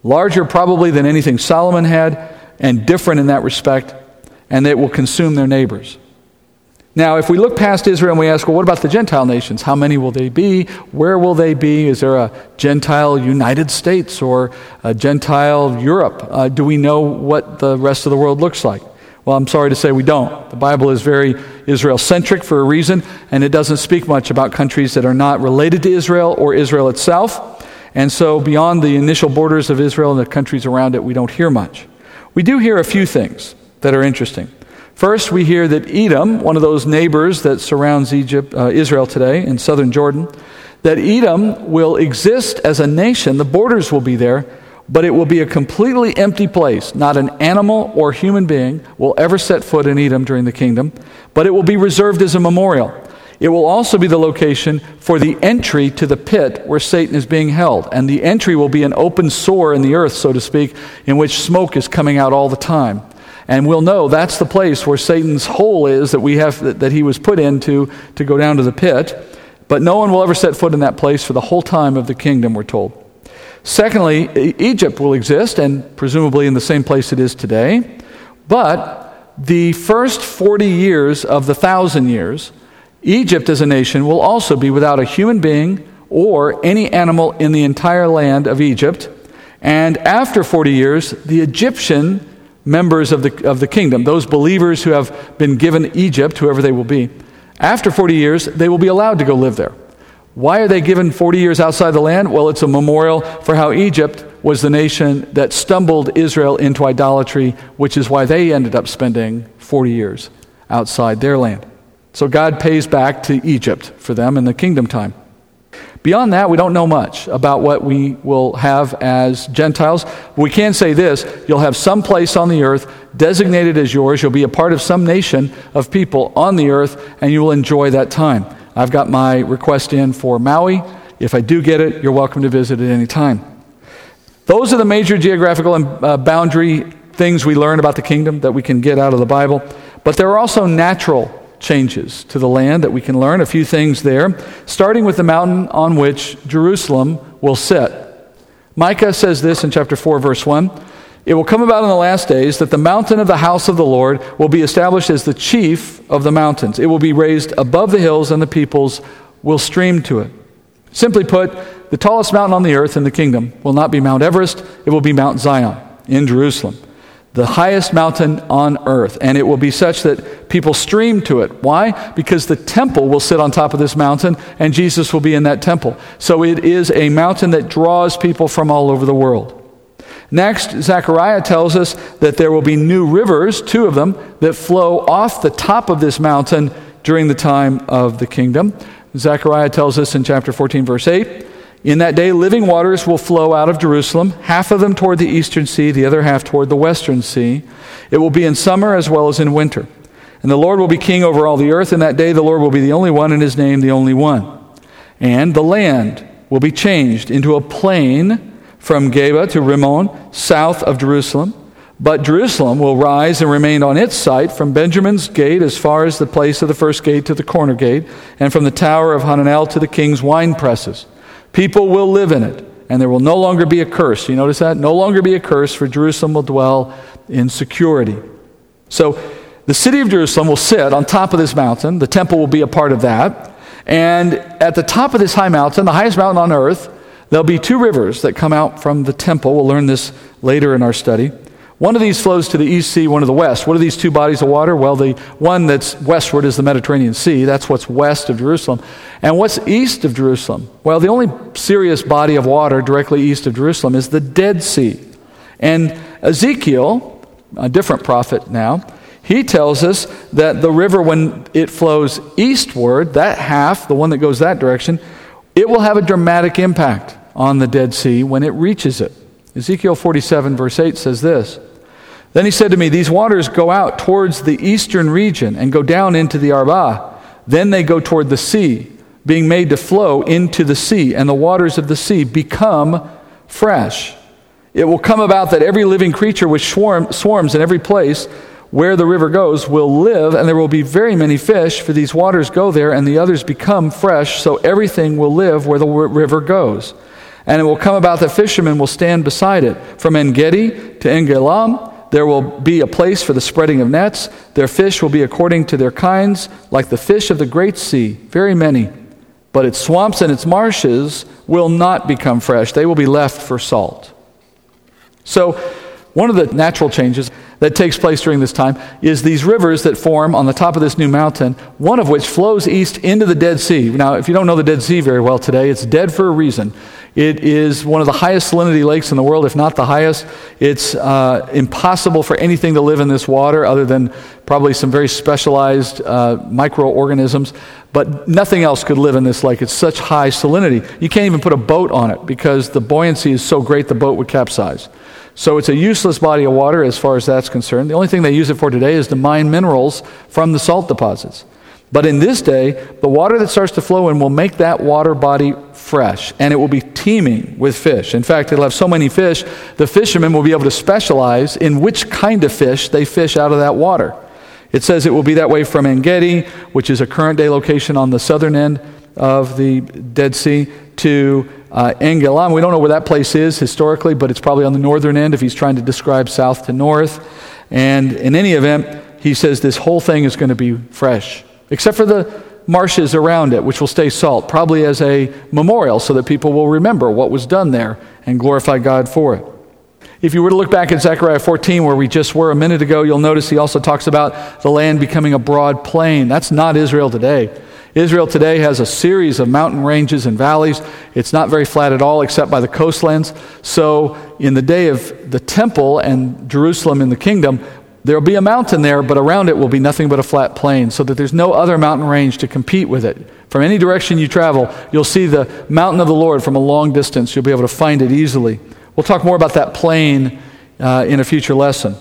larger probably than anything Solomon had and different in that respect, and it will consume their neighbors. Now, if we look past Israel and we ask, well, what about the Gentile nations? How many will they be? Where will they be? Is there a Gentile United States or a Gentile Europe? Uh, do we know what the rest of the world looks like? Well, I'm sorry to say we don't. The Bible is very Israel centric for a reason, and it doesn't speak much about countries that are not related to Israel or Israel itself. And so, beyond the initial borders of Israel and the countries around it, we don't hear much. We do hear a few things that are interesting. First, we hear that Edom, one of those neighbors that surrounds Egypt, uh, Israel today in southern Jordan, that Edom will exist as a nation. The borders will be there, but it will be a completely empty place. Not an animal or human being will ever set foot in Edom during the kingdom, but it will be reserved as a memorial. It will also be the location for the entry to the pit where Satan is being held. And the entry will be an open sore in the earth, so to speak, in which smoke is coming out all the time. And we'll know that's the place where Satan's hole is that we have that, that he was put into to go down to the pit. But no one will ever set foot in that place for the whole time of the kingdom, we're told. Secondly, Egypt will exist, and presumably in the same place it is today. But the first 40 years of the thousand years, Egypt as a nation will also be without a human being or any animal in the entire land of Egypt. And after 40 years, the Egyptian members of the, of the kingdom, those believers who have been given Egypt, whoever they will be, after 40 years, they will be allowed to go live there. Why are they given 40 years outside the land? Well, it's a memorial for how Egypt was the nation that stumbled Israel into idolatry, which is why they ended up spending 40 years outside their land. So God pays back to Egypt for them in the kingdom time. Beyond that, we don't know much about what we will have as Gentiles. We can say this you'll have some place on the earth designated as yours. You'll be a part of some nation of people on the earth, and you will enjoy that time. I've got my request in for Maui. If I do get it, you're welcome to visit at any time. Those are the major geographical and uh, boundary things we learn about the kingdom that we can get out of the Bible. But there are also natural changes to the land that we can learn. A few things there, starting with the mountain on which Jerusalem will sit. Micah says this in chapter 4, verse 1. It will come about in the last days that the mountain of the house of the Lord will be established as the chief of the mountains. It will be raised above the hills, and the peoples will stream to it. Simply put, the tallest mountain on the earth in the kingdom will not be Mount Everest, it will be Mount Zion in Jerusalem, the highest mountain on earth. And it will be such that people stream to it. Why? Because the temple will sit on top of this mountain, and Jesus will be in that temple. So it is a mountain that draws people from all over the world. Next, Zechariah tells us that there will be new rivers, two of them, that flow off the top of this mountain during the time of the kingdom. Zechariah tells us in chapter 14, verse 8 In that day, living waters will flow out of Jerusalem, half of them toward the eastern sea, the other half toward the western sea. It will be in summer as well as in winter. And the Lord will be king over all the earth. In that day, the Lord will be the only one, and his name the only one. And the land will be changed into a plain from Geba to Rimmon, south of Jerusalem. But Jerusalem will rise and remain on its site from Benjamin's gate as far as the place of the first gate to the corner gate, and from the tower of Hananel to the king's wine presses. People will live in it, and there will no longer be a curse. You notice that? No longer be a curse, for Jerusalem will dwell in security. So the city of Jerusalem will sit on top of this mountain. The temple will be a part of that. And at the top of this high mountain, the highest mountain on earth, There'll be two rivers that come out from the temple. We'll learn this later in our study. One of these flows to the east sea, one to the west. What are these two bodies of water? Well, the one that's westward is the Mediterranean Sea. That's what's west of Jerusalem. And what's east of Jerusalem? Well, the only serious body of water directly east of Jerusalem is the Dead Sea. And Ezekiel, a different prophet now, he tells us that the river, when it flows eastward, that half, the one that goes that direction, it will have a dramatic impact on the Dead Sea when it reaches it. Ezekiel 47, verse 8 says this Then he said to me, These waters go out towards the eastern region and go down into the Arabah. Then they go toward the sea, being made to flow into the sea, and the waters of the sea become fresh. It will come about that every living creature which swarm, swarms in every place where the river goes will live, and there will be very many fish, for these waters go there, and the others become fresh, so everything will live where the river goes. And it will come about that fishermen will stand beside it. From En Gedi to Eneglaim, there will be a place for the spreading of nets. Their fish will be according to their kinds, like the fish of the great sea, very many. But its swamps and its marshes will not become fresh, they will be left for salt. So, one of the natural changes that takes place during this time is these rivers that form on the top of this new mountain, one of which flows east into the Dead Sea. Now, if you don't know the Dead Sea very well today, it's dead for a reason. It is one of the highest salinity lakes in the world, if not the highest. It's uh, impossible for anything to live in this water other than probably some very specialized uh, microorganisms. But nothing else could live in this lake. It's such high salinity. You can't even put a boat on it because the buoyancy is so great the boat would capsize. So it's a useless body of water as far as that's concerned. The only thing they use it for today is to mine minerals from the salt deposits. But in this day, the water that starts to flow in will make that water body fresh, and it will be teeming with fish. In fact, it'll have so many fish, the fishermen will be able to specialize in which kind of fish they fish out of that water. It says it will be that way from En Gedi, which is a current day location on the southern end of the Dead Sea, to uh, Eneglaim. We don't know where that place is historically, but it's probably on the northern end if he's trying to describe south to north. And in any event, he says this whole thing is going to be fresh, except for the marshes around it, which will stay salt, probably as a memorial so that people will remember what was done there and glorify God for it. If you were to look back at Zechariah 14, where we just were a minute ago, you'll notice he also talks about the land becoming a broad plain. That's not Israel today. Israel today has a series of mountain ranges and valleys. It's not very flat at all, except by the coastlands. So, in the day of the temple and Jerusalem in the kingdom, there will be a mountain there, but around it will be nothing but a flat plain, so that there's no other mountain range to compete with it. From any direction you travel, you'll see the mountain of the Lord from a long distance. You'll be able to find it easily. We'll talk more about that plain uh, in a future lesson.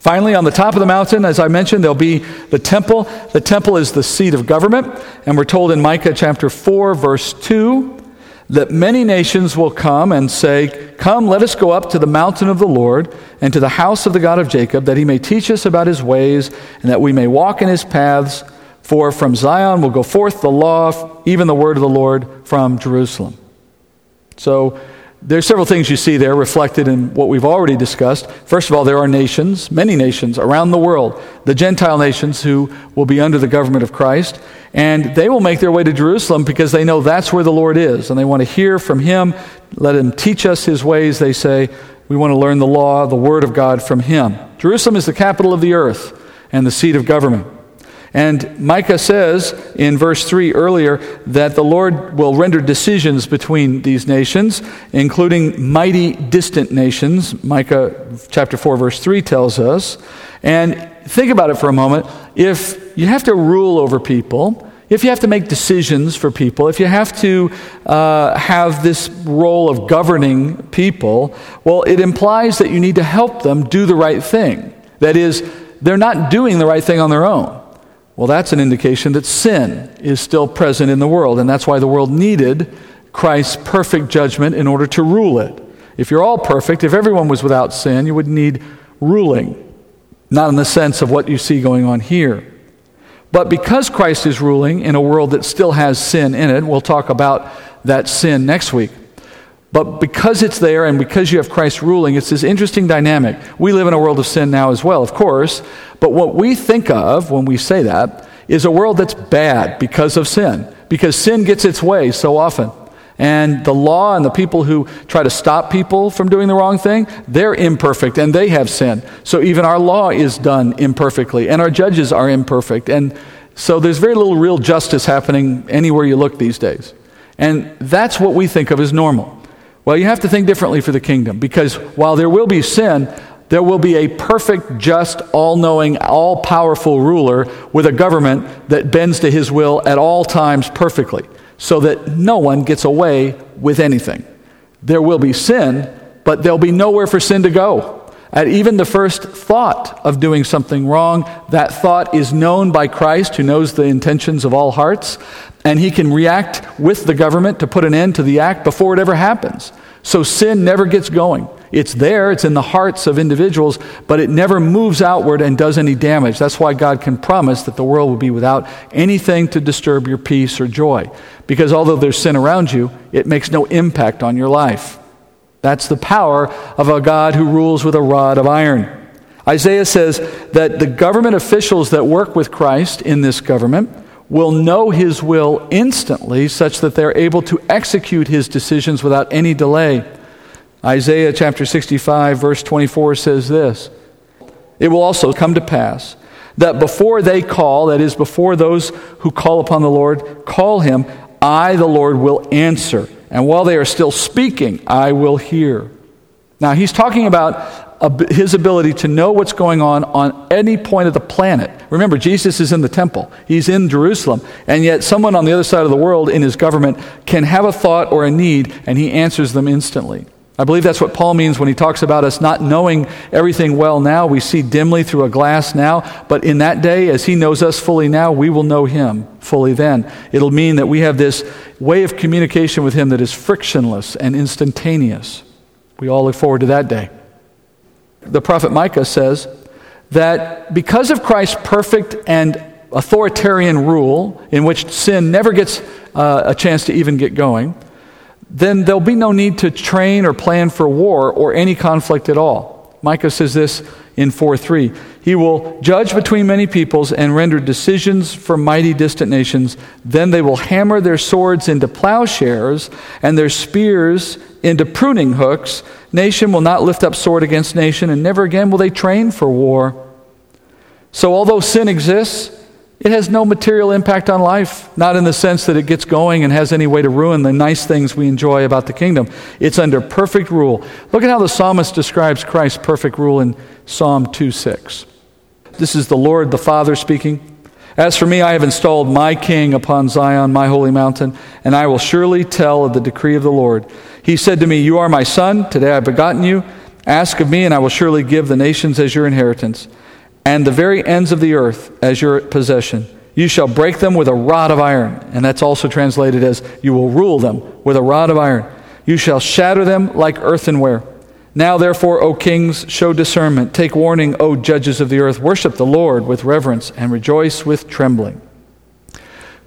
Finally, on the top of the mountain, as I mentioned, there'll be the temple. The temple is the seat of government, and we're told in Micah chapter 4, verse 2 that many nations will come and say, Come, let us go up to the mountain of the Lord and to the house of the God of Jacob, that he may teach us about his ways and that we may walk in his paths. For from Zion will go forth the law, even the word of the Lord from Jerusalem. So, there's several things you see there reflected in what we've already discussed. First of all, there are nations, many nations around the world, the Gentile nations who will be under the government of Christ, and they will make their way to Jerusalem because they know that's where the Lord is, and they want to hear from Him. Let Him teach us His ways, they say. We want to learn the law, the Word of God from Him. Jerusalem is the capital of the earth and the seat of government. And Micah says in verse 3 earlier that the Lord will render decisions between these nations, including mighty distant nations. Micah chapter 4, verse 3 tells us. And think about it for a moment. If you have to rule over people, if you have to make decisions for people, if you have to uh, have this role of governing people, well, it implies that you need to help them do the right thing. That is, they're not doing the right thing on their own. Well, that's an indication that sin is still present in the world, and that's why the world needed Christ's perfect judgment in order to rule it. If you're all perfect, if everyone was without sin, you would need ruling, not in the sense of what you see going on here. But because Christ is ruling in a world that still has sin in it, we'll talk about that sin next week. But because it's there and because you have Christ ruling, it's this interesting dynamic. We live in a world of sin now as well, of course, but what we think of when we say that is a world that's bad because of sin, because sin gets its way so often. And the law and the people who try to stop people from doing the wrong thing, they're imperfect and they have sin. So even our law is done imperfectly, and our judges are imperfect. And so there's very little real justice happening anywhere you look these days. And that's what we think of as normal. Well, you have to think differently for the kingdom because while there will be sin, there will be a perfect, just, all knowing, all powerful ruler with a government that bends to his will at all times perfectly so that no one gets away with anything. There will be sin, but there'll be nowhere for sin to go. At even the first thought of doing something wrong, that thought is known by Christ, who knows the intentions of all hearts, and he can react with the government to put an end to the act before it ever happens. So sin never gets going. It's there, it's in the hearts of individuals, but it never moves outward and does any damage. That's why God can promise that the world will be without anything to disturb your peace or joy. Because although there's sin around you, it makes no impact on your life. That's the power of a God who rules with a rod of iron. Isaiah says that the government officials that work with Christ in this government will know his will instantly, such that they're able to execute his decisions without any delay. Isaiah chapter 65, verse 24 says this It will also come to pass that before they call, that is, before those who call upon the Lord call him, I, the Lord, will answer. And while they are still speaking, I will hear. Now, he's talking about his ability to know what's going on on any point of the planet. Remember, Jesus is in the temple, he's in Jerusalem, and yet someone on the other side of the world in his government can have a thought or a need, and he answers them instantly. I believe that's what Paul means when he talks about us not knowing everything well now. We see dimly through a glass now, but in that day, as he knows us fully now, we will know him fully then. It'll mean that we have this way of communication with him that is frictionless and instantaneous. We all look forward to that day. The prophet Micah says that because of Christ's perfect and authoritarian rule, in which sin never gets uh, a chance to even get going, then there'll be no need to train or plan for war or any conflict at all. Micah says this in 4 3. He will judge between many peoples and render decisions for mighty distant nations. Then they will hammer their swords into plowshares and their spears into pruning hooks. Nation will not lift up sword against nation, and never again will they train for war. So, although sin exists, it has no material impact on life, not in the sense that it gets going and has any way to ruin the nice things we enjoy about the kingdom. It's under perfect rule. Look at how the psalmist describes Christ's perfect rule in Psalm 2 6. This is the Lord the Father speaking. As for me, I have installed my king upon Zion, my holy mountain, and I will surely tell of the decree of the Lord. He said to me, You are my son, today I have begotten you. Ask of me, and I will surely give the nations as your inheritance and the very ends of the earth as your possession. You shall break them with a rod of iron. And that's also translated as you will rule them with a rod of iron. You shall shatter them like earthenware. Now, therefore, O kings, show discernment. Take warning, O judges of the earth. Worship the Lord with reverence and rejoice with trembling.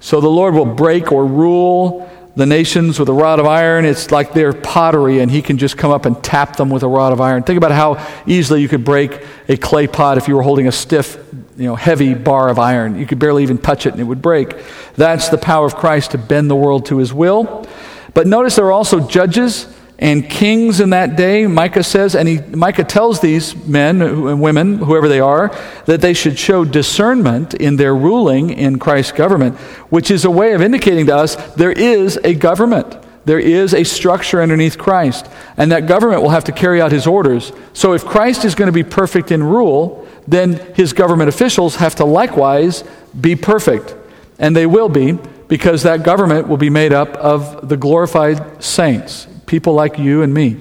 So the Lord will break or rule the nations with a rod of iron. It's like they're pottery, and he can just come up and tap them with a rod of iron. Think about how easily you could break a clay pot if you were holding a stiff, you know, heavy bar of iron. You could barely even touch it, and it would break. That's the power of Christ to bend the world to his will. But notice there are also judges and kings in that day, Micah says, and he, Micah tells these men and women, whoever they are, that they should show discernment in their ruling in Christ's government, which is a way of indicating to us there is a government. There is a structure underneath Christ, and that government will have to carry out his orders. So if Christ is going to be perfect in rule, then his government officials have to likewise be perfect. And they will be, because that government will be made up of the glorified saints people like you and me.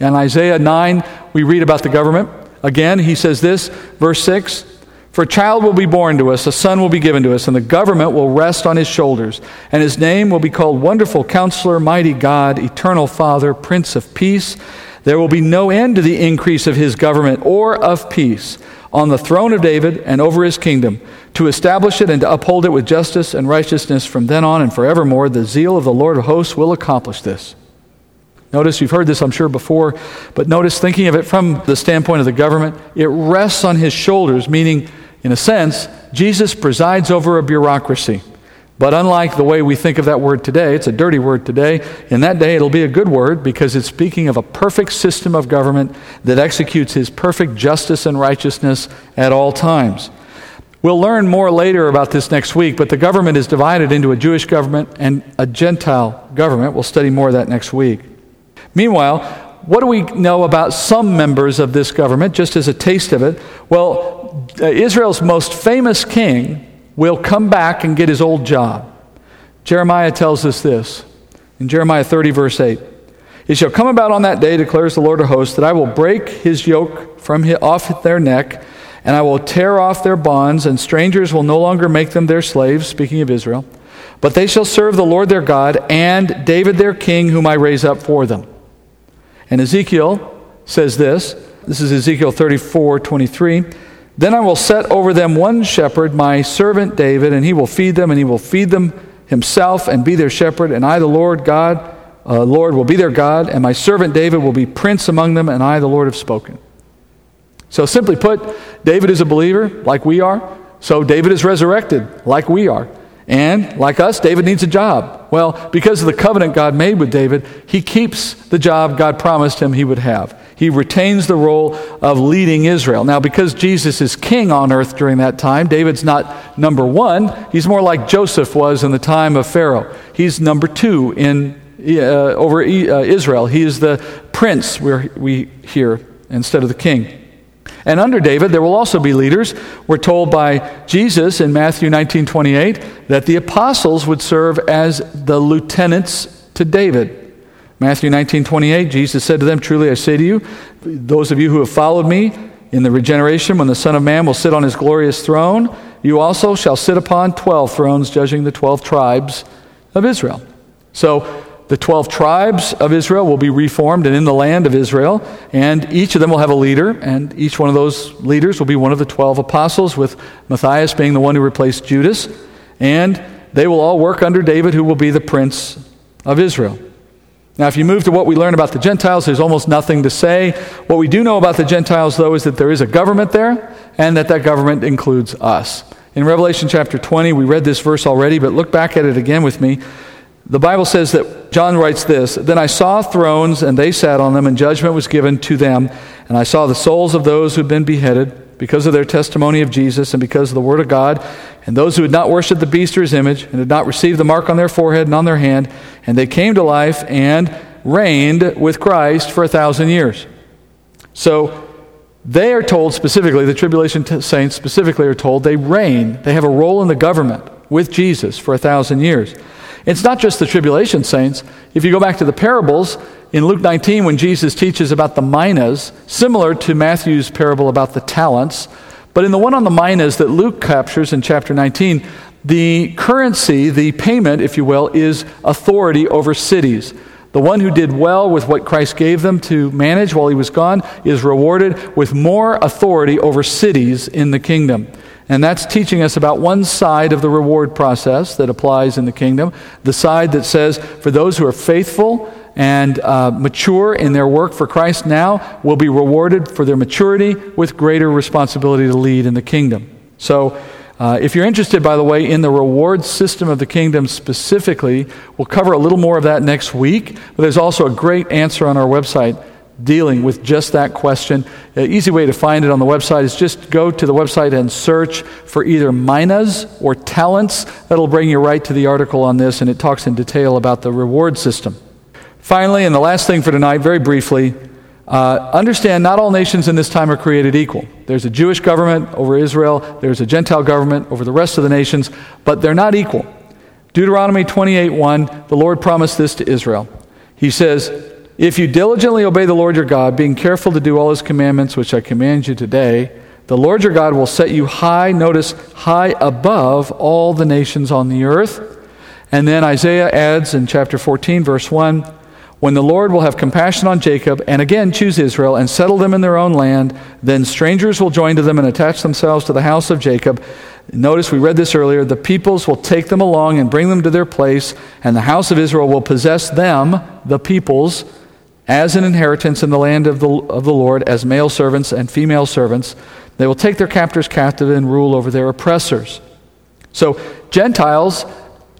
In Isaiah 9, we read about the government. Again, he says this, verse 6 For a child will be born to us, a son will be given to us, and the government will rest on his shoulders. And his name will be called Wonderful Counselor, Mighty God, Eternal Father, Prince of Peace. There will be no end to the increase of his government or of peace on the throne of David and over his kingdom, to establish it and to uphold it with justice and righteousness from then on and forevermore. The zeal of the Lord of hosts will accomplish this. Notice, you've heard this, I'm sure, before, but notice thinking of it from the standpoint of the government, it rests on his shoulders, meaning, in a sense, Jesus presides over a bureaucracy. But unlike the way we think of that word today, it's a dirty word today. In that day, it'll be a good word because it's speaking of a perfect system of government that executes his perfect justice and righteousness at all times. We'll learn more later about this next week, but the government is divided into a Jewish government and a Gentile government. We'll study more of that next week. Meanwhile, what do we know about some members of this government, just as a taste of it? Well, uh, Israel's most famous king will come back and get his old job. Jeremiah tells us this in Jeremiah 30, verse 8. It shall come about on that day, declares the Lord of hosts, that I will break his yoke from his, off their neck, and I will tear off their bonds, and strangers will no longer make them their slaves, speaking of Israel. But they shall serve the Lord their God and David their king, whom I raise up for them. And Ezekiel says this this is Ezekiel 34 23. Then I will set over them one shepherd, my servant David, and he will feed them, and he will feed them himself and be their shepherd. And I, the Lord God, uh, Lord, will be their God, and my servant David will be prince among them, and I, the Lord, have spoken. So, simply put, David is a believer like we are. So, David is resurrected like we are. And like us, David needs a job. Well, because of the covenant God made with David, he keeps the job God promised him he would have. He retains the role of leading Israel. Now, because Jesus is king on earth during that time, David's not number one. He's more like Joseph was in the time of Pharaoh. He's number two in, uh, over uh, Israel. He is the prince, we hear, instead of the king. And under David, there will also be leaders. We're told by Jesus in Matthew 19 28 that the apostles would serve as the lieutenants to David. Matthew 19 28, Jesus said to them, Truly I say to you, those of you who have followed me in the regeneration, when the Son of Man will sit on his glorious throne, you also shall sit upon 12 thrones, judging the 12 tribes of Israel. So, the 12 tribes of Israel will be reformed and in the land of Israel, and each of them will have a leader, and each one of those leaders will be one of the 12 apostles, with Matthias being the one who replaced Judas, and they will all work under David, who will be the prince of Israel. Now, if you move to what we learn about the Gentiles, there's almost nothing to say. What we do know about the Gentiles, though, is that there is a government there, and that that government includes us. In Revelation chapter 20, we read this verse already, but look back at it again with me. The Bible says that John writes this Then I saw thrones, and they sat on them, and judgment was given to them. And I saw the souls of those who'd been beheaded because of their testimony of Jesus and because of the Word of God, and those who had not worshipped the beast or his image, and had not received the mark on their forehead and on their hand, and they came to life and reigned with Christ for a thousand years. So they are told specifically, the tribulation t- saints specifically are told, they reign, they have a role in the government with Jesus for a thousand years. It's not just the tribulation saints. If you go back to the parables, in Luke 19, when Jesus teaches about the minas, similar to Matthew's parable about the talents, but in the one on the minas that Luke captures in chapter 19, the currency, the payment, if you will, is authority over cities. The one who did well with what Christ gave them to manage while he was gone is rewarded with more authority over cities in the kingdom. And that's teaching us about one side of the reward process that applies in the kingdom the side that says, for those who are faithful and uh, mature in their work for Christ now, will be rewarded for their maturity with greater responsibility to lead in the kingdom. So, uh, if you're interested, by the way, in the reward system of the kingdom specifically, we'll cover a little more of that next week. But there's also a great answer on our website dealing with just that question. An easy way to find it on the website is just go to the website and search for either minas or talents. That'll bring you right to the article on this, and it talks in detail about the reward system. Finally, and the last thing for tonight, very briefly, uh, understand not all nations in this time are created equal. There's a Jewish government over Israel, there's a Gentile government over the rest of the nations, but they're not equal. Deuteronomy 28 1, the Lord promised this to Israel. He says, if you diligently obey the Lord your God, being careful to do all his commandments, which I command you today, the Lord your God will set you high, notice, high above all the nations on the earth. And then Isaiah adds in chapter 14, verse 1 When the Lord will have compassion on Jacob, and again choose Israel, and settle them in their own land, then strangers will join to them and attach themselves to the house of Jacob. Notice we read this earlier the peoples will take them along and bring them to their place, and the house of Israel will possess them, the peoples as an inheritance in the land of the, of the Lord, as male servants and female servants. They will take their captors captive and rule over their oppressors. So, Gentiles,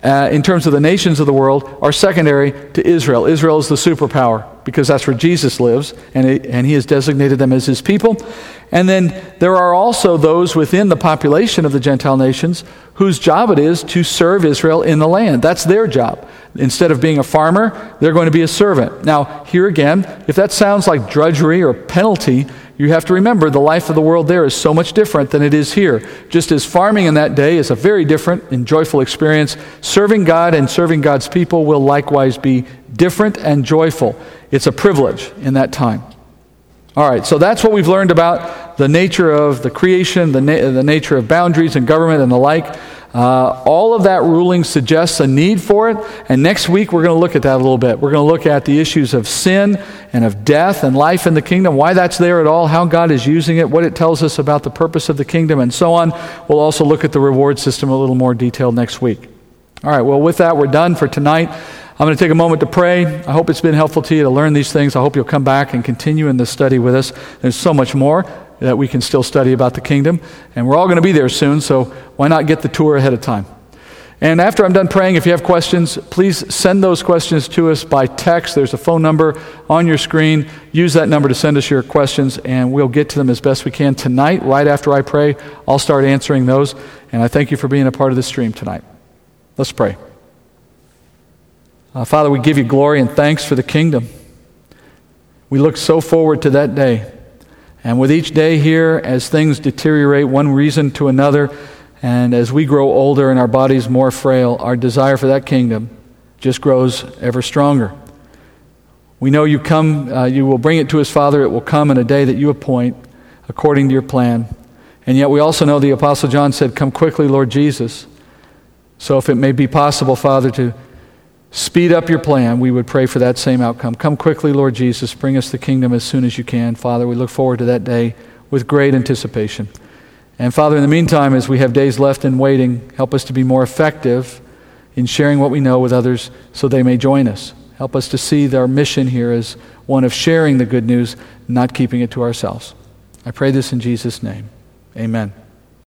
uh, in terms of the nations of the world, are secondary to Israel. Israel is the superpower because that's where Jesus lives, and, it, and he has designated them as his people. And then there are also those within the population of the Gentile nations whose job it is to serve Israel in the land. That's their job. Instead of being a farmer, they're going to be a servant. Now, here again, if that sounds like drudgery or penalty, you have to remember the life of the world there is so much different than it is here. Just as farming in that day is a very different and joyful experience, serving God and serving God's people will likewise be different and joyful. It's a privilege in that time. All right, so that's what we've learned about the nature of the creation, the, na- the nature of boundaries and government and the like. Uh, all of that ruling suggests a need for it. And next week, we're going to look at that a little bit. We're going to look at the issues of sin and of death and life in the kingdom, why that's there at all, how God is using it, what it tells us about the purpose of the kingdom, and so on. We'll also look at the reward system a little more detailed next week. All right, well, with that, we're done for tonight. I'm going to take a moment to pray. I hope it's been helpful to you to learn these things. I hope you'll come back and continue in this study with us. There's so much more that we can still study about the kingdom. And we're all going to be there soon, so why not get the tour ahead of time? And after I'm done praying, if you have questions, please send those questions to us by text. There's a phone number on your screen. Use that number to send us your questions, and we'll get to them as best we can tonight. Right after I pray, I'll start answering those. And I thank you for being a part of this stream tonight. Let's pray. Uh, Father, we give you glory and thanks for the kingdom. We look so forward to that day. And with each day here, as things deteriorate one reason to another, and as we grow older and our bodies more frail, our desire for that kingdom just grows ever stronger. We know you come, uh, you will bring it to us, Father. It will come in a day that you appoint according to your plan. And yet we also know the Apostle John said, Come quickly, Lord Jesus. So if it may be possible, Father, to speed up your plan, we would pray for that same outcome. Come quickly, Lord Jesus. Bring us the kingdom as soon as you can. Father, we look forward to that day with great anticipation. And Father, in the meantime, as we have days left in waiting, help us to be more effective in sharing what we know with others so they may join us. Help us to see our mission here as one of sharing the good news, not keeping it to ourselves. I pray this in Jesus' name. Amen.